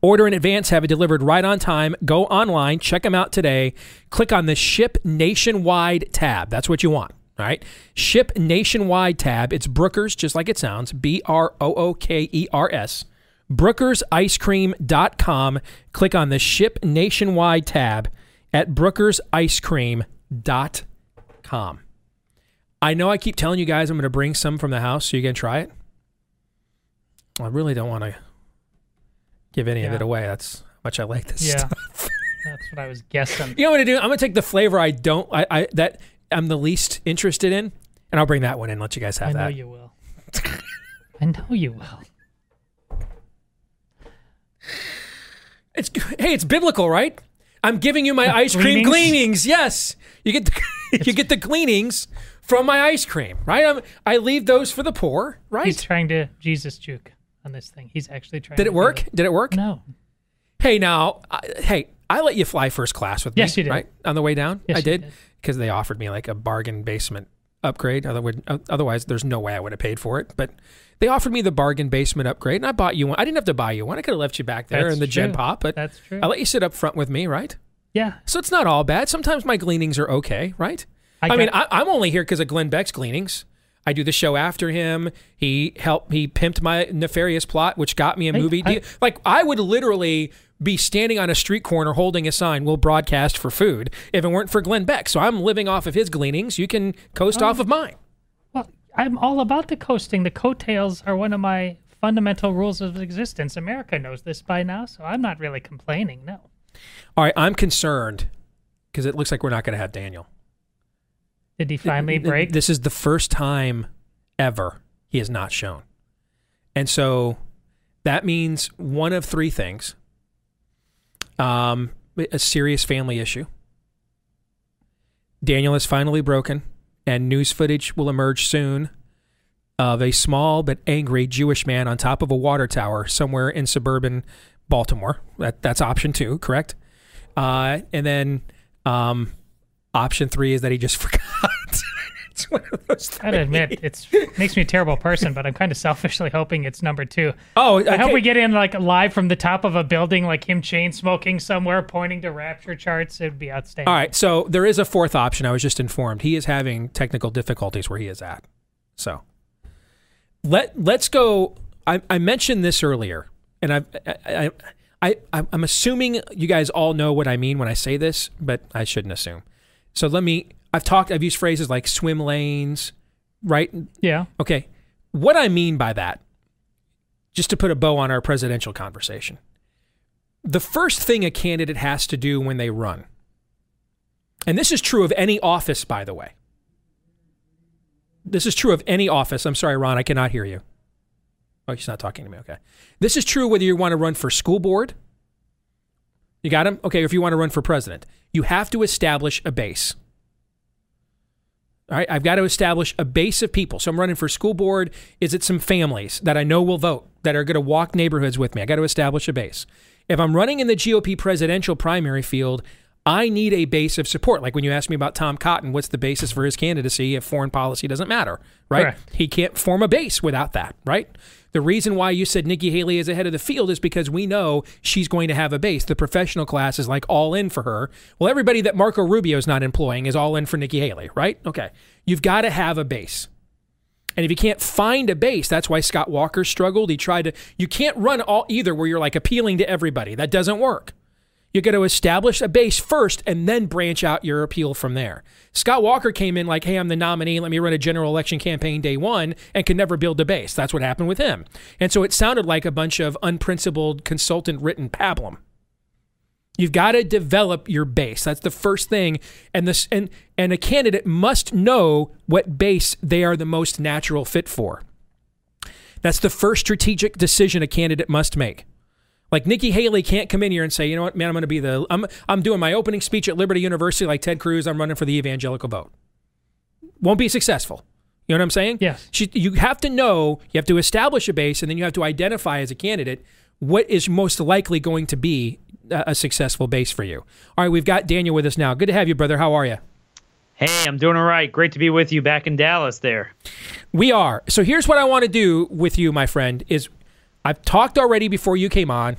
order in advance, have it delivered right on time. Go online, check them out today. Click on the ship nationwide tab. That's what you want. All right. Ship nationwide tab. It's Brooker's, just like it sounds. B R O O K E R S. BrookersIceCream.com. Click on the Ship Nationwide tab at BrookersIceCream.com. I know I keep telling you guys I'm going to bring some from the house so you can try it. I really don't want to give any of it away. That's how much I like this Yeah. stuff. That's what I was guessing. You know what I'm gonna do? I'm gonna take the flavor I don't I, I that I'm the least interested in, and I'll bring that one in. and Let you guys have that. I know you will. I know you will. It's hey, it's biblical, right? I'm giving you my ice cream Gleanings? Yes, you get the, you get the gleanings from my ice cream, right? I'm, I leave those for the poor, right? He's trying to Jesus juke on this thing. He's actually trying. To Did it work? Did it work? No. Hey, now, I, hey, I let you fly first class with me. Yes, you did. Right on the way down. Yes, I did did. because they offered me like a bargain basement upgrade. Otherwise, otherwise, there's no way I would have paid for it. But they offered me the bargain basement upgrade, and I bought you one. I didn't have to buy you one. I could have left you back there That's in the Gen. Pop, but That's true. I let you sit up front with me, right? yeah. So it's not all bad. Sometimes my gleanings are okay, right? I, got- mean, I, I'm only here because of Glenn Beck's gleanings. I do the show after him. He helped. He pimped my nefarious plot, which got me a movie I- deal. Like I would literally be standing on a street corner holding a sign, "We'll broadcast for food," if it weren't for Glenn Beck. So I'm living off of his gleanings. You can coast Oh. off of mine. I'm all about the coasting. The coattails are one of my fundamental rules of existence. America knows this by now, so I'm not really complaining. No. All right, I'm concerned because it looks like we're not going to have Daniel. Did he finally break? This is the first time ever he has not shown. And so that means one of three things um, a serious family issue. Daniel is finally broken, and news footage will emerge soon of a small but angry Jewish man on top of a water tower somewhere in suburban Baltimore. That, that's option two, correct? Uh, and then um, option three is that he just forgot. It's one of those I gotta admit, it makes me a terrible person, but I'm kind of selfishly hoping it's number two. Oh, I hope we get in like live from the top of a building, like him chain smoking somewhere, pointing to rapture charts. It'd be outstanding. All right, so there is a fourth option. I was just informed he is having technical difficulties where he is at. So let let's go. I, I mentioned this earlier, and I've, I, I I I'm assuming you guys all know what I mean when I say this, but I shouldn't assume. So let me. I've talked. I've used phrases like swim lanes, right? Yeah. Okay. What I mean by that, just to put a bow on our presidential conversation, the first thing a candidate has to do when they run, and this is true of any office, by the way. This is true of any office. I'm sorry, Ron, I cannot hear you. Oh, he's not talking to me. Okay. This is true whether you want to run for school board. You got him? Okay. If you want to run for president, you have to establish a base. All right, I've got to establish a base of people. So I'm running for school board. Is it some families that I know will vote that are going to walk neighborhoods with me? I got to establish a base. If I'm running in the GOP presidential primary field, I need a base of support. Like when you asked me about Tom Cotton, what's the basis for his candidacy if foreign policy doesn't matter, right? Correct. He can't form a base without that, right? The reason why you said Nikki Haley is ahead of the field is because we know she's going to have a base. The professional class is like all in for her. Well, everybody that Marco Rubio is not employing is all in for Nikki Haley, right? Okay. You've got to have a base. And if you can't find a base, that's why Scott Walker struggled. He tried to, you can't run all either where you're like appealing to everybody. That doesn't work. You got to establish a base first and then branch out your appeal from there. Scott Walker came in like, hey, I'm the nominee. Let me run a general election campaign day one and could never build a base. That's what happened with him. And so it sounded like a bunch of unprincipled consultant written pablum. You've got to develop your base. That's the first thing. And this and and a candidate must know what base they are the most natural fit for. That's the first strategic decision a candidate must make. Like Nikki Haley can't come in here and say, you know what, man, I'm going to be the I'm I'm doing my opening speech at Liberty University like Ted Cruz. I'm running for the evangelical vote. Won't be successful. You know what I'm saying? Yes. She, you have to know, you have to establish a base, and then you have to identify as a candidate what is most likely going to be a, a successful base for you. All right, we've got Daniel with us now. Good to have you, brother. How are you? Hey, I'm doing all right. Great to be with you back in Dallas there. We are. So here's what I want to do with you, my friend, is I've talked already before you came on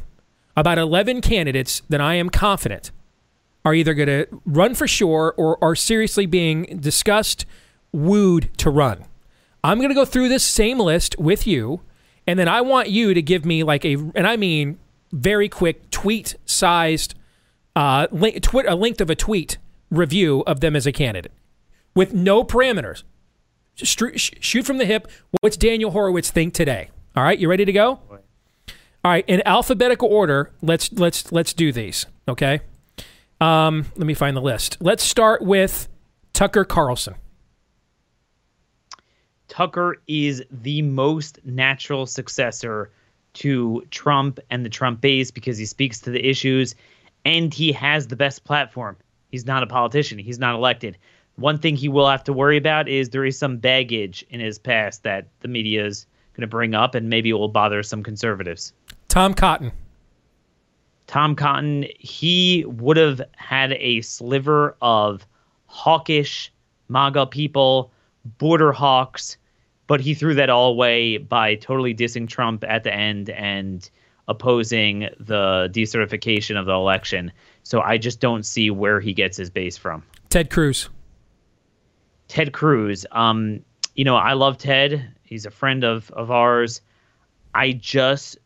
about 11 candidates that I am confident are either going to run for sure or are seriously being discussed wooed to run. I'm going to go through this same list with you, and then I want you to give me like a, and I mean very quick tweet sized, uh, link, twi- a length of a tweet review of them as a candidate with no parameters. Just shoot from the hip. What's Daniel Horowitz think today? All right, you ready to go? All right, in alphabetical order, let's let's let's do these. Okay. Um, let me find the list. Let's start with Tucker Carlson. Tucker is the most natural successor to Trump and the Trump base because he speaks to the issues and he has the best platform. He's not a politician, he's not elected. One thing he will have to worry about is there is some baggage in his past that the media is going to bring up and maybe it will bother some conservatives. Tom Cotton. Tom Cotton, he would have had a sliver of hawkish MAGA people, border hawks, but he threw that all away by totally dissing Trump at the end and opposing the decertification of the election. So I just don't see where he gets his base from. Ted Cruz. Ted Cruz. Um, you know, I love Ted. He's a friend of of ours. I just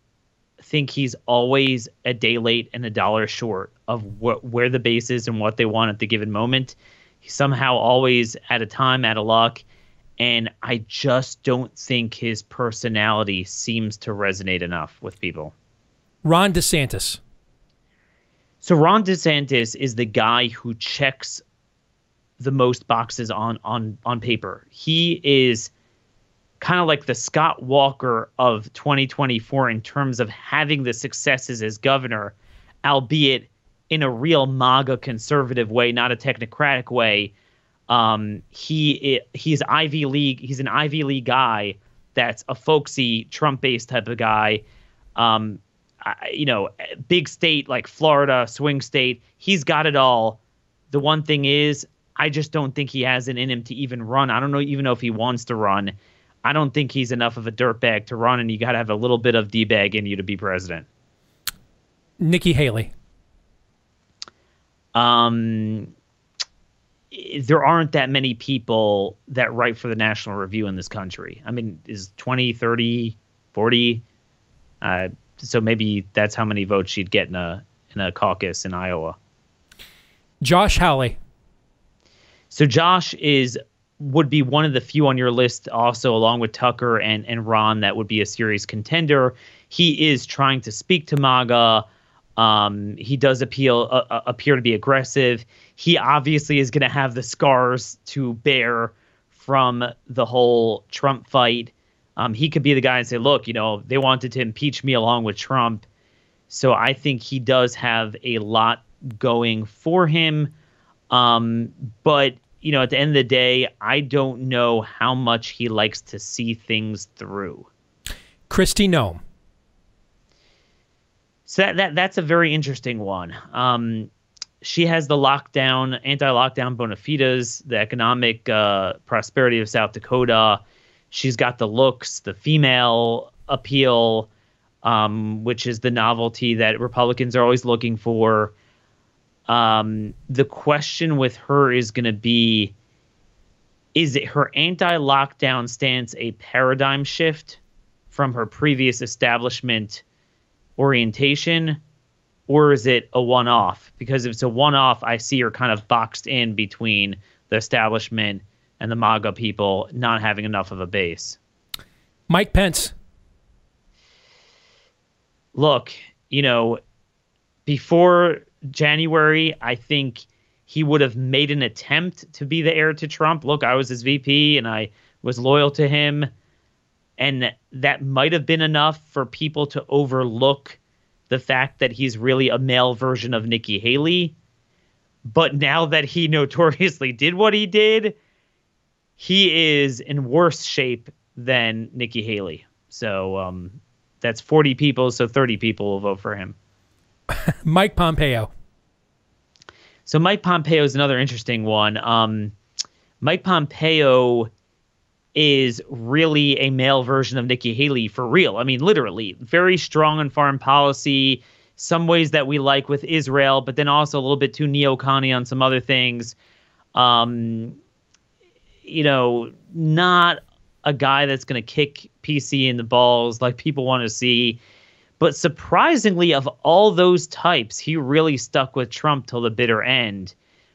think he's always a day late and a dollar short of what where the base is and what they want at the given moment. He's somehow always at a time, out of luck, and I just don't think his personality seems to resonate enough with people. Ron DeSantis. So Ron DeSantis is the guy who checks the most boxes on on on paper. He is kind of like the Scott Walker of 2024 in terms of having the successes as governor, albeit in a real MAGA conservative way, not a technocratic way. Um, he he's Ivy League. He's an Ivy League guy that's a folksy Trump-based type of guy. Um, I, you know, big state like Florida, swing state. He's got it all. The one thing is, I just don't think he has it in him to even run. I don't know even know if he wants to run. I don't think he's enough of a dirtbag to run, and you got to have a little bit of d bag in you to be president. Nikki Haley. Um, there aren't that many people that write for the National Review in this country. I mean, is 20, 30, 40? Uh, so maybe that's how many votes she'd get in a in a caucus in Iowa. Josh Hawley. So Josh is would be one of the few on your list also along with Tucker and and Ron that would be a serious contender. He is trying to speak to MAGA. Um, he does appeal uh, uh appear to be aggressive. He obviously is going to have the scars to bear from the whole Trump fight. Um, he could be the guy and say, "Look, you know, they wanted to impeach me along with Trump." So I think he does have a lot going for him. Um, but you know, at the end of the day, I don't know how much he likes to see things through. Kristi Noem. So that, that that's a very interesting one. Um, she has the lockdown, anti-lockdown bona fides, the economic uh, prosperity of South Dakota. She's got the looks, the female appeal, um, which is the novelty that Republicans are always looking for. Um, the question with her is going to be is it her anti lockdown stance a paradigm shift from her previous establishment orientation, or is it a one off? Because if it's a one off, I see her kind of boxed in between the establishment and the MAGA people not having enough of a base. Mike Pence. Look, you know, before January, I think he would have made an attempt to be the heir to Trump. Look, I was his VP and I was loyal to him. And that might have been enough for people to overlook the fact that he's really a male version of Nikki Haley. But now that he notoriously did what he did, he is in worse shape than Nikki Haley. So um, that's 40 people, so 30 people will vote for him. Mike Pompeo. So Mike Pompeo is another interesting one. Um, Mike Pompeo is really a male version of Nikki Haley for real. I mean, literally, very strong in foreign policy. Some ways that we like with Israel, but then also a little bit too neocon on some other things. Um, you know, not a guy that's going to kick PC in the balls like people want to see. But surprisingly, of all those types, he really stuck with Trump till the bitter end,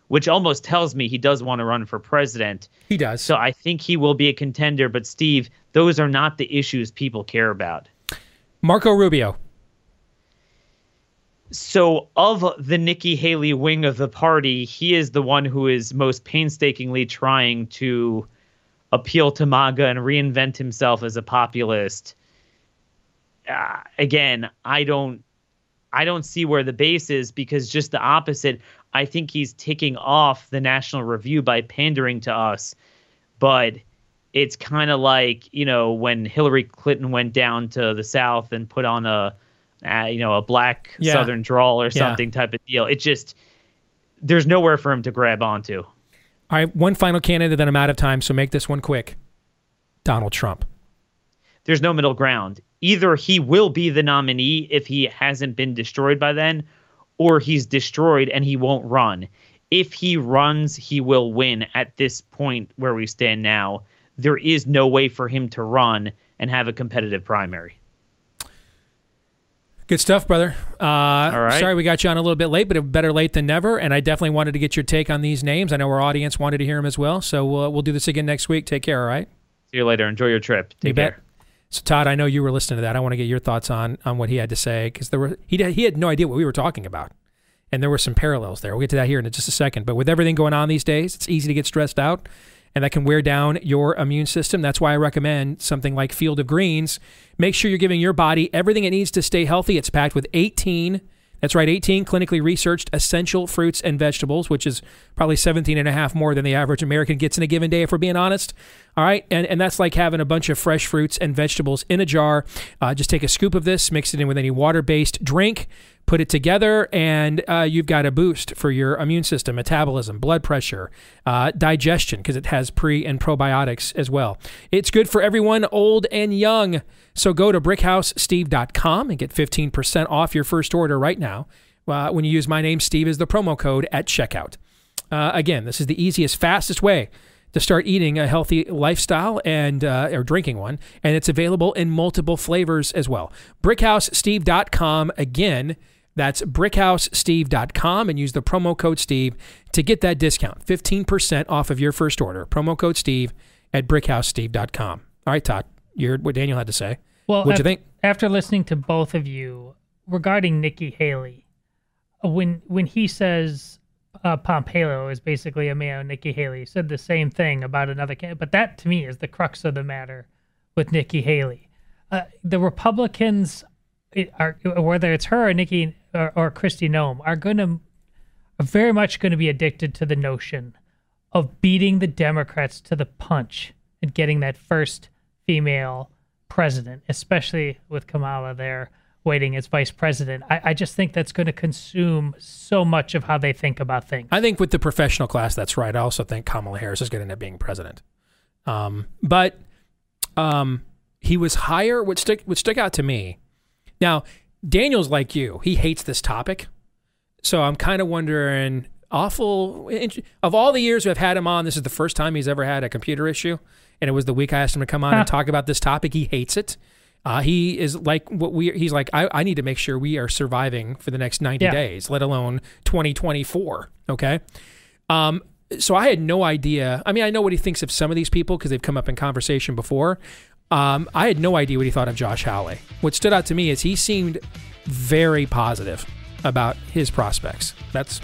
which almost tells me he does want to run for president. He does. So I think he will be a contender. But Steve, those are not the issues people care about. Marco Rubio. So, of the Nikki Haley wing of the party, he is the one who is most painstakingly trying to appeal to MAGA and reinvent himself as a populist. Uh, again, I don't, I don't see where the base is because just the opposite. I think he's ticking off the National Review by pandering to us, but it's kind of like you know when Hillary Clinton went down to the South and put on a, uh, you know, a black Yeah. Southern drawl or Yeah. something type of deal. It just there's nowhere for him to grab onto. All right, one final candidate, then I'm out of time, so make this one quick. Donald Trump. there's no middle ground. Either he will be the nominee if he hasn't been destroyed by then, or he's destroyed and he won't run. If he runs, he will win at this point where we stand now. There is no way for him to run and have a competitive primary. Good stuff, brother. Uh, right. Sorry we got you on a little bit late, but better late than never. And I definitely wanted to get your take on these names. I know our audience wanted to hear them as well. So we'll, we'll do this again next week. Take care, all right? See you later. Enjoy your trip. Take You care. bet. So Todd, I know you were listening to that. I want to get your thoughts on on what he had to say because there were he he had no idea what we were talking about, and there were some parallels there. We'll get to that here in just a second. But with everything going on these days, it's easy to get stressed out, and that can wear down your immune system. That's why I recommend something like Field of Greens. Make sure you're giving your body everything it needs to stay healthy. It's packed with 18 that's right, 18 clinically researched essential fruits and vegetables, which is probably 17 and a half more than the average American gets in a given day, if we're being honest. All right, and, and that's like having a bunch of fresh fruits and vegetables in a jar. Uh, just take a scoop of this, mix it in with any water based drink, put it together, and uh, you've got a boost for your immune system, metabolism, blood pressure, uh, digestion, because it has pre and probiotics as well. It's good for everyone, old and young. So go to brickhousesteve.com and get 15% off your first order right now uh, when you use my name, Steve, as the promo code at checkout. Uh, again, this is the easiest, fastest way to start eating a healthy lifestyle and uh, or drinking one, and it's available in multiple flavors as well. BrickHouseSteve.com again. That's brickhousesteve.com and use the promo code Steve to get that discount, 15% off of your first order. Promo code Steve at brickhousesteve.com. All right, Todd, you heard what Daniel had to say. Well, What'd you think? After listening to both of you regarding Nikki Haley, uh, when when he says uh, Pompeo is basically a man, Nikki Haley said the same thing about another candidate. But that to me is the crux of the matter with Nikki Haley. Uh, the Republicans, are whether it's her or Nikki or, or Kristi Noem, are going to are very much going to be addicted to the notion of beating the Democrats to the punch and getting that first female president, especially with Kamala there waiting as vice president. I, I just think that's going to consume so much of how they think about things. I think with the professional class, that's right. I also think Kamala Harris is going to end up being president. Um, but um, he was higher. What stick what stuck out to me. Now, Daniel's like you. He hates this topic, so I'm kind of wondering. Awful. Of all the years we've had him on, this is the first time he's ever had a computer issue, and it was the week I asked him to come on and talk about this topic. He hates it. Uh, he is like what we. He's like I, I need to make sure we are surviving for the next 90 Yeah. days, let alone 2024. Okay. Um, so I had no idea. I mean, I know what he thinks of some of these people because they've come up in conversation before. Um, I had no idea what he thought of Josh Hawley. What stood out to me is he seemed very positive about his prospects. That's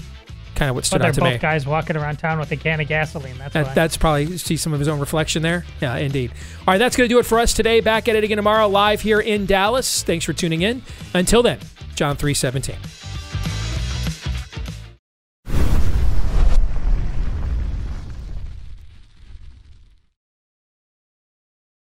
kind of what stood they're out to both me. guys walking around town with a can of gasoline. That's. That, that's probably see some of his own reflection there. Yeah, indeed. All right, that's going to do it for us today. Back at it again tomorrow, live here in Dallas. Thanks for tuning in. Until then, John three seventeen.